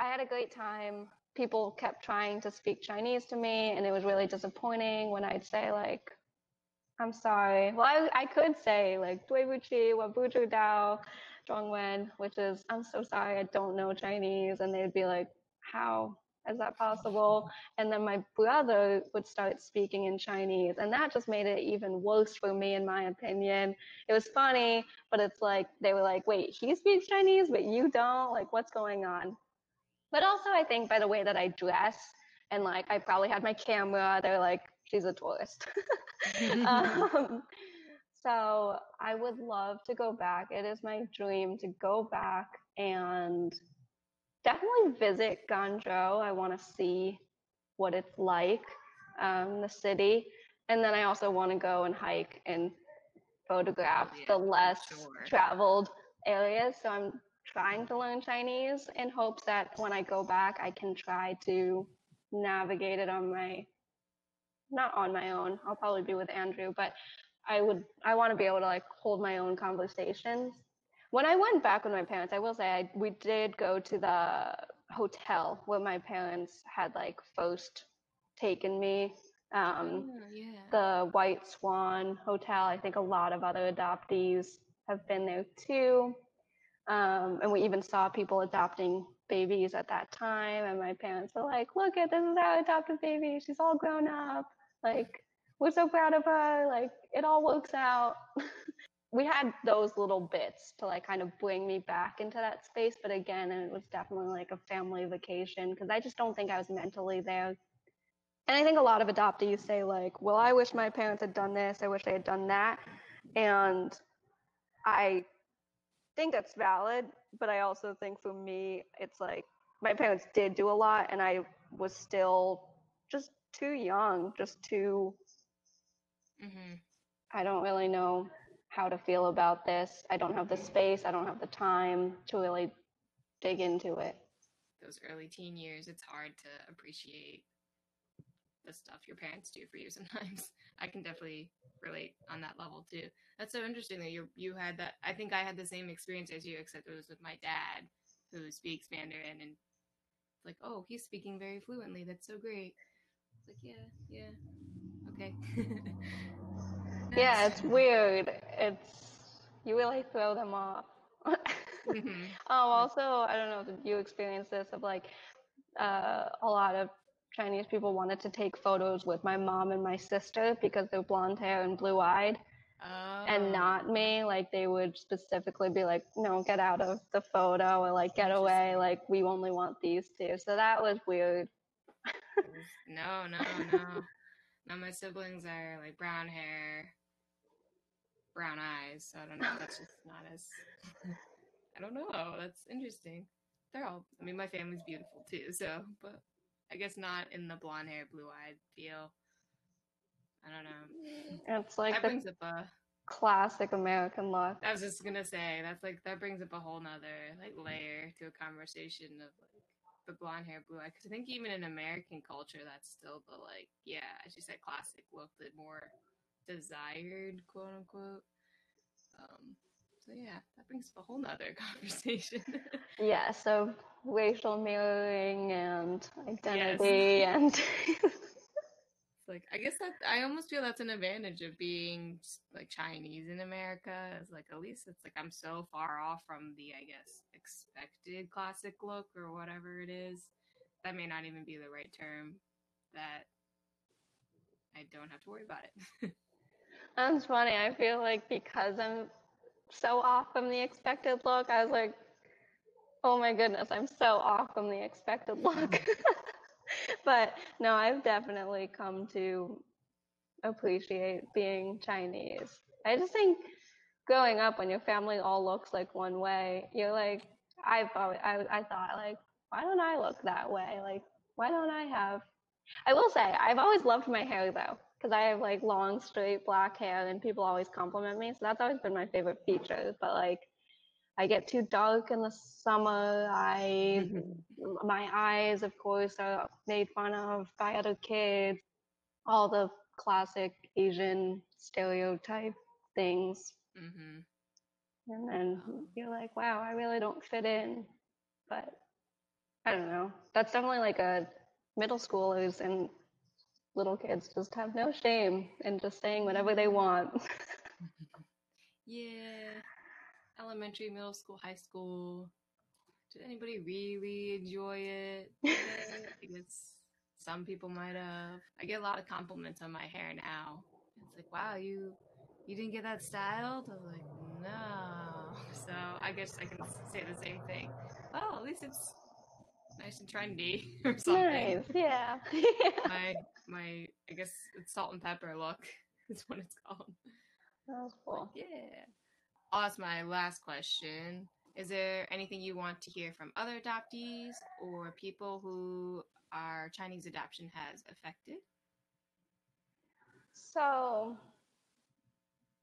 [SPEAKER 4] I had a great time. People kept trying to speak Chinese to me, and it was really disappointing when I'd say, like, I'm sorry. Well, I, I could say, like, Dui Buchi, Wabuju Dao, Zhongwen, which is, I'm so sorry, I don't know Chinese. And they'd be like, how? Is that possible? And then my brother would start speaking in Chinese, and that just made it even worse for me, in my opinion. It was funny, but it's like they were like, wait, he speaks Chinese, but you don't? Like, what's going on? But also, I think by the way that I dress, and like I probably had my camera, they're like, she's a tourist. (laughs) um, so I would love to go back. It is my dream to go back and definitely visit Guangzhou. I want to see what it's like, um, the city. And then I also want to go and hike and photograph yeah, the less sure. traveled areas. So I'm trying to learn Chinese in hopes that when I go back, I can try to navigate it on my, not on my own. I'll probably be with Andrew, but I would, I want to be able to like hold my own conversations when I went back with my parents, I will say I, we did go to the hotel where my parents had like first taken me. Um, oh, yeah. The White Swan Hotel. I think a lot of other adoptees have been there too. Um, and we even saw people adopting babies at that time. And my parents were like, look at this is our adopted baby. She's all grown up. Like, we're so proud of her. Like, it all works out. (laughs) we had those little bits to like kind of bring me back into that space but again it was definitely like a family vacation because i just don't think i was mentally there and i think a lot of adoptees say like well i wish my parents had done this i wish they had done that and i think that's valid but i also think for me it's like my parents did do a lot and i was still just too young, just too.
[SPEAKER 2] Mm-hmm.
[SPEAKER 4] I don't really know how to feel about this. I don't have the space, I don't have the time to really dig into it.
[SPEAKER 2] Those early teen years, it's hard to appreciate the stuff your parents do for you (laughs) sometimes. I can definitely relate on that level too. That's so interesting that you you had that. I think I had the same experience as you, except it was with my dad, who speaks Mandarin, and it's like, oh, he's speaking very fluently. That's so great. It's like, yeah, yeah, okay. (laughs)
[SPEAKER 4] yeah, it's weird. It's you really throw them off. mm-hmm. (laughs) Um, also, I don't know if you experience this of like uh, a lot of Chinese people wanted to take photos with my mom and my sister because they're blonde hair and blue eyed.
[SPEAKER 2] Oh.
[SPEAKER 4] And not me, like they would specifically be like, "No, get out of the photo," or like, "Get away!" Like we only want these two. So that was weird.
[SPEAKER 2] no, no, no. (laughs) Now my siblings are like brown hair, brown eyes. So I don't know. That's just not as. (laughs) I don't know. That's interesting. They're all. I mean, my family's beautiful too. So, but I guess not in the blonde hair, blue eyed feel. I don't know.
[SPEAKER 4] It's like
[SPEAKER 2] that brings up a
[SPEAKER 4] classic American look.
[SPEAKER 2] I was just gonna say that's like that brings up a whole nother like layer to a conversation of like the blonde hair, blue eye. Because I think even in American culture, that's still the like yeah, as you said, classic look, the more desired quote unquote. Um, so yeah, that brings up a whole nother (laughs) conversation.
[SPEAKER 4] yeah, so racial mirroring and identity yes. and (laughs)
[SPEAKER 2] like I guess that I almost feel that's an advantage of being like Chinese in America. Is like at least it's like I'm so far off from the I guess expected classic look or whatever it is. That may not even be the right term. That I don't have to worry about it. (laughs)
[SPEAKER 4] That's funny. I feel like because I'm so off from the expected look, I was like, oh my goodness, I'm so off from the expected look. Mm-hmm. (laughs) but no, I've definitely come to appreciate being Chinese. I just think growing up when your family all looks like one way, you're like, I've always, I, I thought like, why don't I look that way? Like, why don't I have? I will say, I've always loved my hair though, because I have like long, straight black hair, and people always compliment me. So that's always been my favorite feature. But like, I get too dark in the summer. I my eyes, of course, are made fun of by other kids. All the classic Asian stereotype things.
[SPEAKER 2] Mm-hmm.
[SPEAKER 4] And then you're like, wow, I really don't fit in. But I don't know. That's definitely like a middle schoolers and little kids just have no shame in just saying whatever they want. (laughs)
[SPEAKER 2] yeah elementary, middle school, high school. Did anybody really enjoy it? (laughs) I guess some people might have. I get a lot of compliments on my hair now. It's like, wow, you you didn't get that styled? I was like, no. (laughs) So I guess I can say the same thing. Oh, at least it's nice and trendy or something.
[SPEAKER 4] Nice, yeah.
[SPEAKER 2] my my I guess it's salt and pepper look (laughs) is what it's called.
[SPEAKER 4] That's oh, cool.
[SPEAKER 2] yeah. I'll ask my last question. Is there anything you want to hear from other adoptees or people who our Chinese adoption has affected?
[SPEAKER 4] So,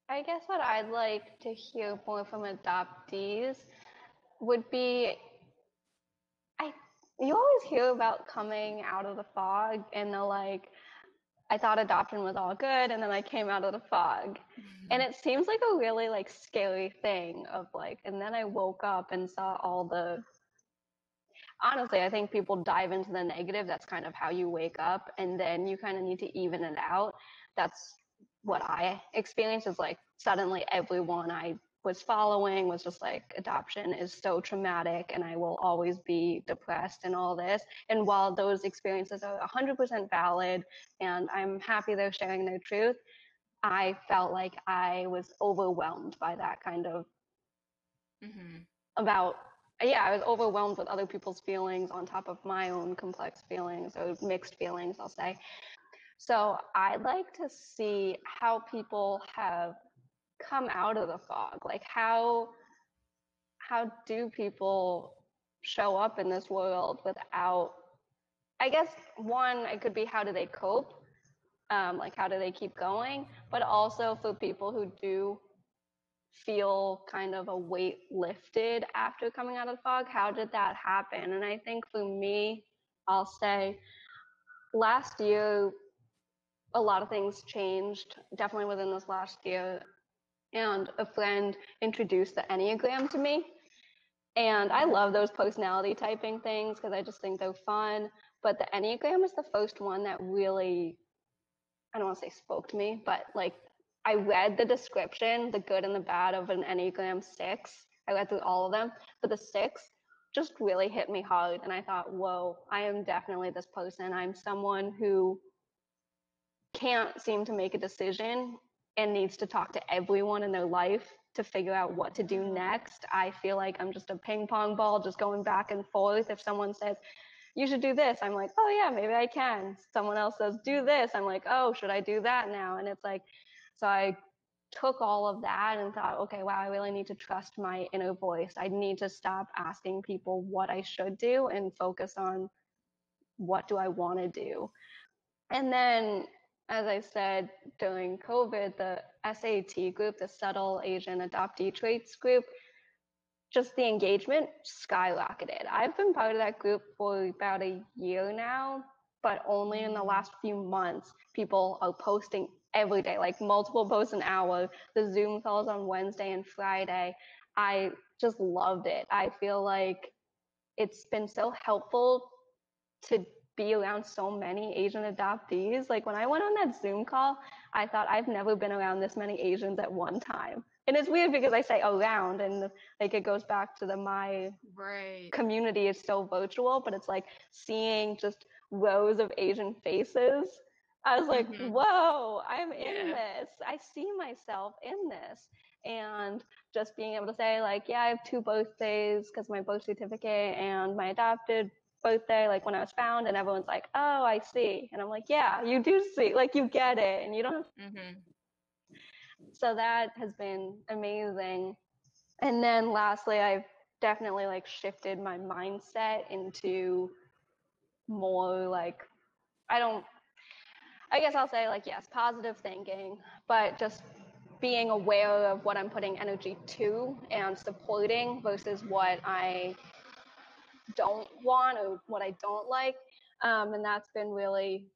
[SPEAKER 4] I guess what I'd like to hear more from adoptees would be I you always hear about coming out of the fog and the like I thought adoption was all good and then I came out of the fog. Mm-hmm. And it seems like a really like scary thing of like and then I woke up and saw all the honestly, I think people dive into the negative. That's kind of how you wake up and then you kind of need to even it out. That's what I experienced is like suddenly everyone I was following was just like adoption is so traumatic and I will always be depressed and all this. And while those experiences are 100% valid and I'm happy they're sharing their truth, I felt like I was overwhelmed by that kind of
[SPEAKER 2] mm-hmm.
[SPEAKER 4] about yeah, I was overwhelmed with other people's feelings on top of my own complex feelings or mixed feelings, I'll say. So I'd like to see how people have come out of the fog? Like how how do people show up in this world without I guess one, it could be how do they cope? Um, like how do they keep going? But also for people who do feel kind of a weight lifted after coming out of the fog, how did that happen? And I think for me, I'll say last year, a lot of things changed, definitely within this last year. And a friend introduced the Enneagram to me. And I love those personality typing things because I just think they're fun. But the Enneagram is the first one that really, I don't want to say spoke to me, but like I read the description, the good and the bad of an Enneagram six. I read through all of them, but the six just really hit me hard. And I thought, whoa, I am definitely this person. I'm someone who can't seem to make a decision and needs to talk to everyone in their life to figure out what to do next. I feel like I'm just a ping pong ball, just going back and forth. If someone says, you should do this, I'm like, oh, yeah, maybe I can. Someone else says, do this. I'm like, oh, should I do that now? And it's like, so I took all of that and thought, okay, wow, I really need to trust my inner voice. I need to stop asking people what I should do and focus on what do I want to do. And then, as I said during COVID, the SAT group, the Subtle Asian Adoptee Traits group, just the engagement skyrocketed. I've been part of that group for about a year now, but only in the mm. last few months, people are posting every day, like multiple posts an hour. The Zoom calls on Wednesday and Friday. I just loved it. I feel like it's been so helpful to be around so many Asian adoptees. Like when I went on that Zoom call, I thought I've never been around this many Asians at one time. And it's weird because I say around and like it goes back to the my
[SPEAKER 2] right.
[SPEAKER 4] community is so virtual, but it's like seeing just rows of Asian faces I was like, mm-hmm. whoa, I'm yeah. in this. I see myself in this. And just being able to say, like, yeah, I have two birthdays because my birth certificate and my adopted birthday, like when I was found, and everyone's like, oh, I see. And I'm like, yeah, you do see, like, you get it. And you don't. Mm-hmm. So that has been amazing. And then lastly, I've definitely like shifted my mindset into more like, I don't I guess I'll say like yes, positive thinking, but just being aware of what I'm putting energy to and supporting versus what I don't want or what I don't like. Um, and that's been really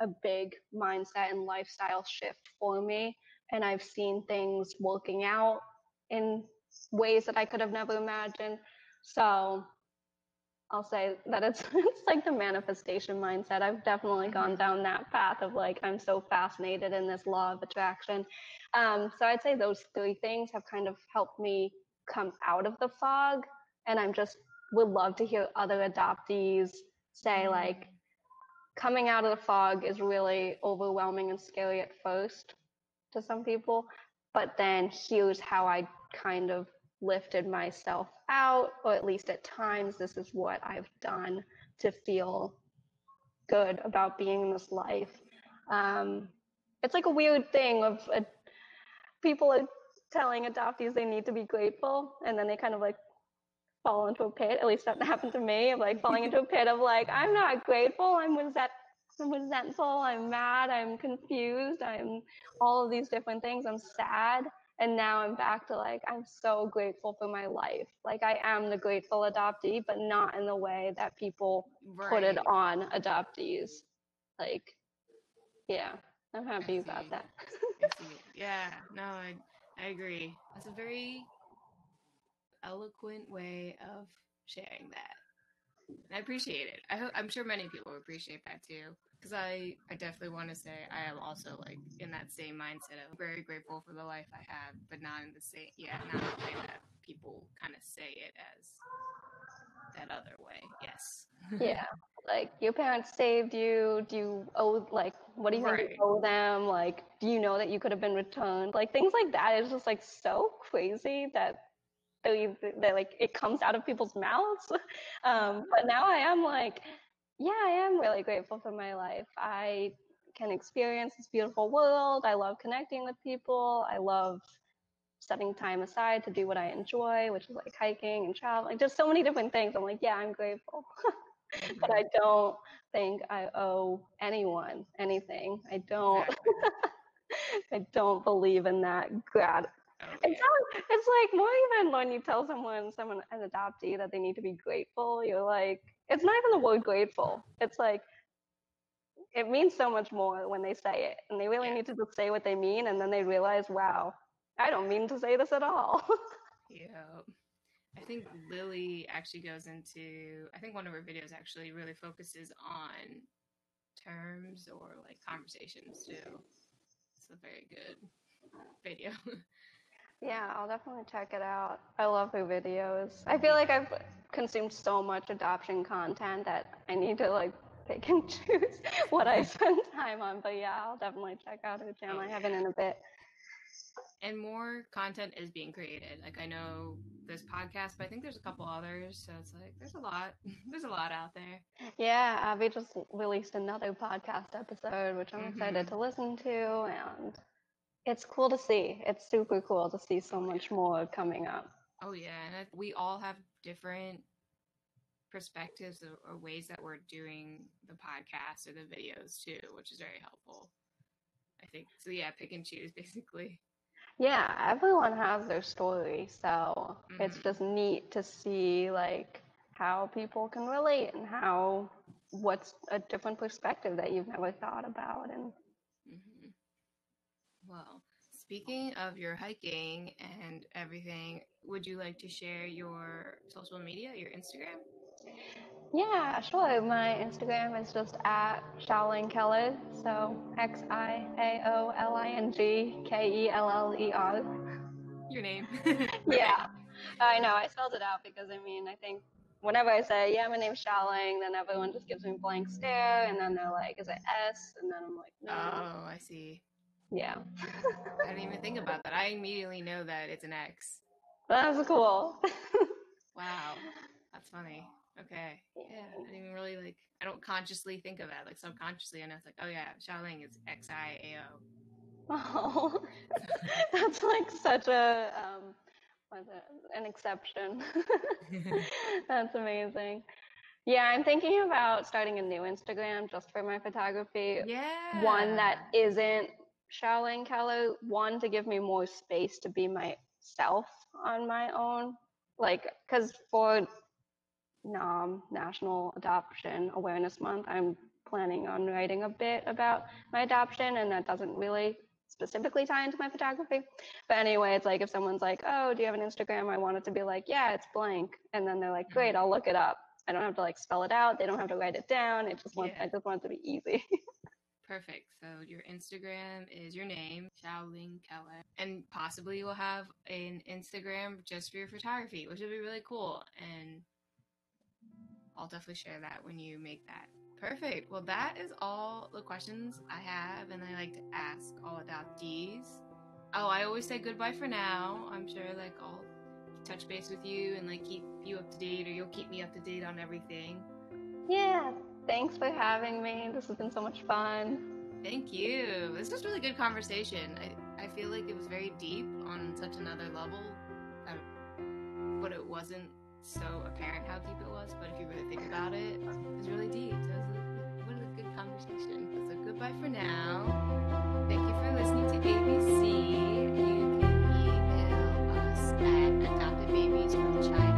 [SPEAKER 4] a big mindset and lifestyle shift for me. And I've seen things working out in ways that I could have never imagined. So I'll say that it's (laughs) it's like the manifestation mindset. I've definitely gone mm-hmm. down that path of like I'm so fascinated in this law of attraction. Um, so I'd say those three things have kind of helped me come out of the fog, and I'm just would love to hear other adoptees say mm-hmm. like coming out of the fog is really overwhelming and scary at first to some people, but then here's how I kind of lifted myself out, or at least at times, this is what I've done to feel good about being in this life. Um, it's like a weird thing of uh, people are telling adoptees they need to be grateful, and then they kind of like fall into a pit. At least that happened to me of like falling into a pit of like, I'm not grateful. I'm resent- I'm resentful. I'm mad. I'm confused. I'm all of these different things. I'm sad and now i'm back to like i'm so grateful for my life like i am the grateful adoptee but not in the way that people right. put it on adoptees like yeah i'm happy about that
[SPEAKER 2] yeah no I, I agree that's a very eloquent way of sharing that And i appreciate it I hope, i'm sure many people appreciate that too because I, I definitely want to say I am also like in that same mindset of very grateful for the life I have, but not in the same, yeah, not the way that people kind of say it as that other way. Yes. (laughs)
[SPEAKER 4] yeah. Like your parents saved you. Do you owe like what do you right. think you owe them? Like, do you know that you could have been returned? Like things like that is just like so crazy that they, they like it comes out of people's mouths. (laughs) Um, but now I am like, yeah, I am really grateful for my life. I can experience this beautiful world. I love connecting with people. I love setting time aside to do what I enjoy, which is like hiking and traveling, just so many different things. I'm like, yeah, I'm grateful. (laughs) but I don't think I owe anyone anything. I don't. (laughs) I don't believe in that grat. It's not, it's like more even when you tell someone, someone an adoptee that they need to be grateful. You're like, it's not even the word grateful. It's like it means so much more when they say it, and they really
[SPEAKER 2] Yeah.
[SPEAKER 4] need to just say what they mean, and then they realize, wow, I don't mean to say this at all. (laughs)
[SPEAKER 2] Yeah. I think Lily actually goes into, I think one of her videos actually really focuses on terms or like conversations too. It's a very good video. (laughs)
[SPEAKER 4] Yeah, I'll definitely check it out. I love her videos. I feel like I've consumed so much adoption content that I need to like pick and (laughs) choose what I (laughs) spend time on. But yeah, I'll definitely check out her channel. I haven't in a bit.
[SPEAKER 2] and more content is being created. Like I know this podcast, but I think there's a couple others. So it's like there's a lot. (laughs) There's a lot out there.
[SPEAKER 4] Yeah, Abby just released another podcast episode, which I'm excited
[SPEAKER 2] Mhm.
[SPEAKER 4] to listen to, and it's cool to see. It's super cool to see so much more coming up.
[SPEAKER 2] Oh yeah, and I, we all have different perspectives or, or ways that we're doing the podcast or the videos too, which is very helpful. I think so. Yeah, pick and choose (laughs) basically.
[SPEAKER 4] Yeah, everyone has their story, so it's
[SPEAKER 2] Mhm.
[SPEAKER 4] just neat to see like how people can relate and how what's a different perspective that you've never thought about and
[SPEAKER 2] Well, speaking of your hiking and everything, would you like to share your social media, your Instagram?
[SPEAKER 4] yeah, sure. My Instagram is just at Xiaoling Keller, so X I A O L I N G K E L L E R.
[SPEAKER 2] Your name. (laughs)
[SPEAKER 4] Yeah, I know. I spelled it out because I mean, I think whenever I say, yeah, my name's Xiaoling, then everyone just gives me a blank stare, and then they're like, is it S? And then I'm like, no.
[SPEAKER 2] Oh, I see.
[SPEAKER 4] Yeah,
[SPEAKER 2] I didn't even think about that. I immediately know that it's an X.
[SPEAKER 4] that's cool. (laughs)
[SPEAKER 2] Wow, that's funny. Okay, yeah, I didn't even really like. I don't consciously think of that. Like subconsciously, I know it's like, oh yeah, Xiaoling is X I A O.
[SPEAKER 4] oh, (laughs) (laughs) that's like such a um, what's it, an exception. that's amazing. Yeah, I'm thinking about starting a new Instagram just for my photography.
[SPEAKER 2] Yeah.
[SPEAKER 4] one that isn't Xiaoling Keller, one to give me more space to be myself on my own. Like, because for NAM, National Adoption Awareness Month, I'm planning on writing a bit about my adoption, and that doesn't really specifically tie into my photography. But anyway, it's like if someone's like, Oh, do you have an Instagram? I want it to be like, Yeah, it's blank. And then they're like, mm-hmm. Great, I'll look it up. I don't have to like spell it out. They don't have to write it down. It just wants
[SPEAKER 2] Yeah.
[SPEAKER 4] I just want it to be easy. (laughs)
[SPEAKER 2] Perfect. So your Instagram is your name, Xiaoling Keller, and possibly you will have an Instagram just for your photography, which would be really cool. And I'll definitely share that when you make that. Perfect. Well, that is all the questions I have, and I like to ask all adoptees. Oh, I always say goodbye for now. I'm sure like I'll touch base with you and like keep you up to date, or you'll keep me up to date on everything.
[SPEAKER 4] Yeah, Thanks for having me. This has been so much fun.
[SPEAKER 2] Thank you. This was really good conversation. I, I feel like it was very deep on such another level, but it wasn't so apparent how deep it was. But if you really think about it, it was really deep. So it was a, what a good conversation. So goodbye for now. Thank you for listening to ABC. You can email us at adoptedbabiesfromchina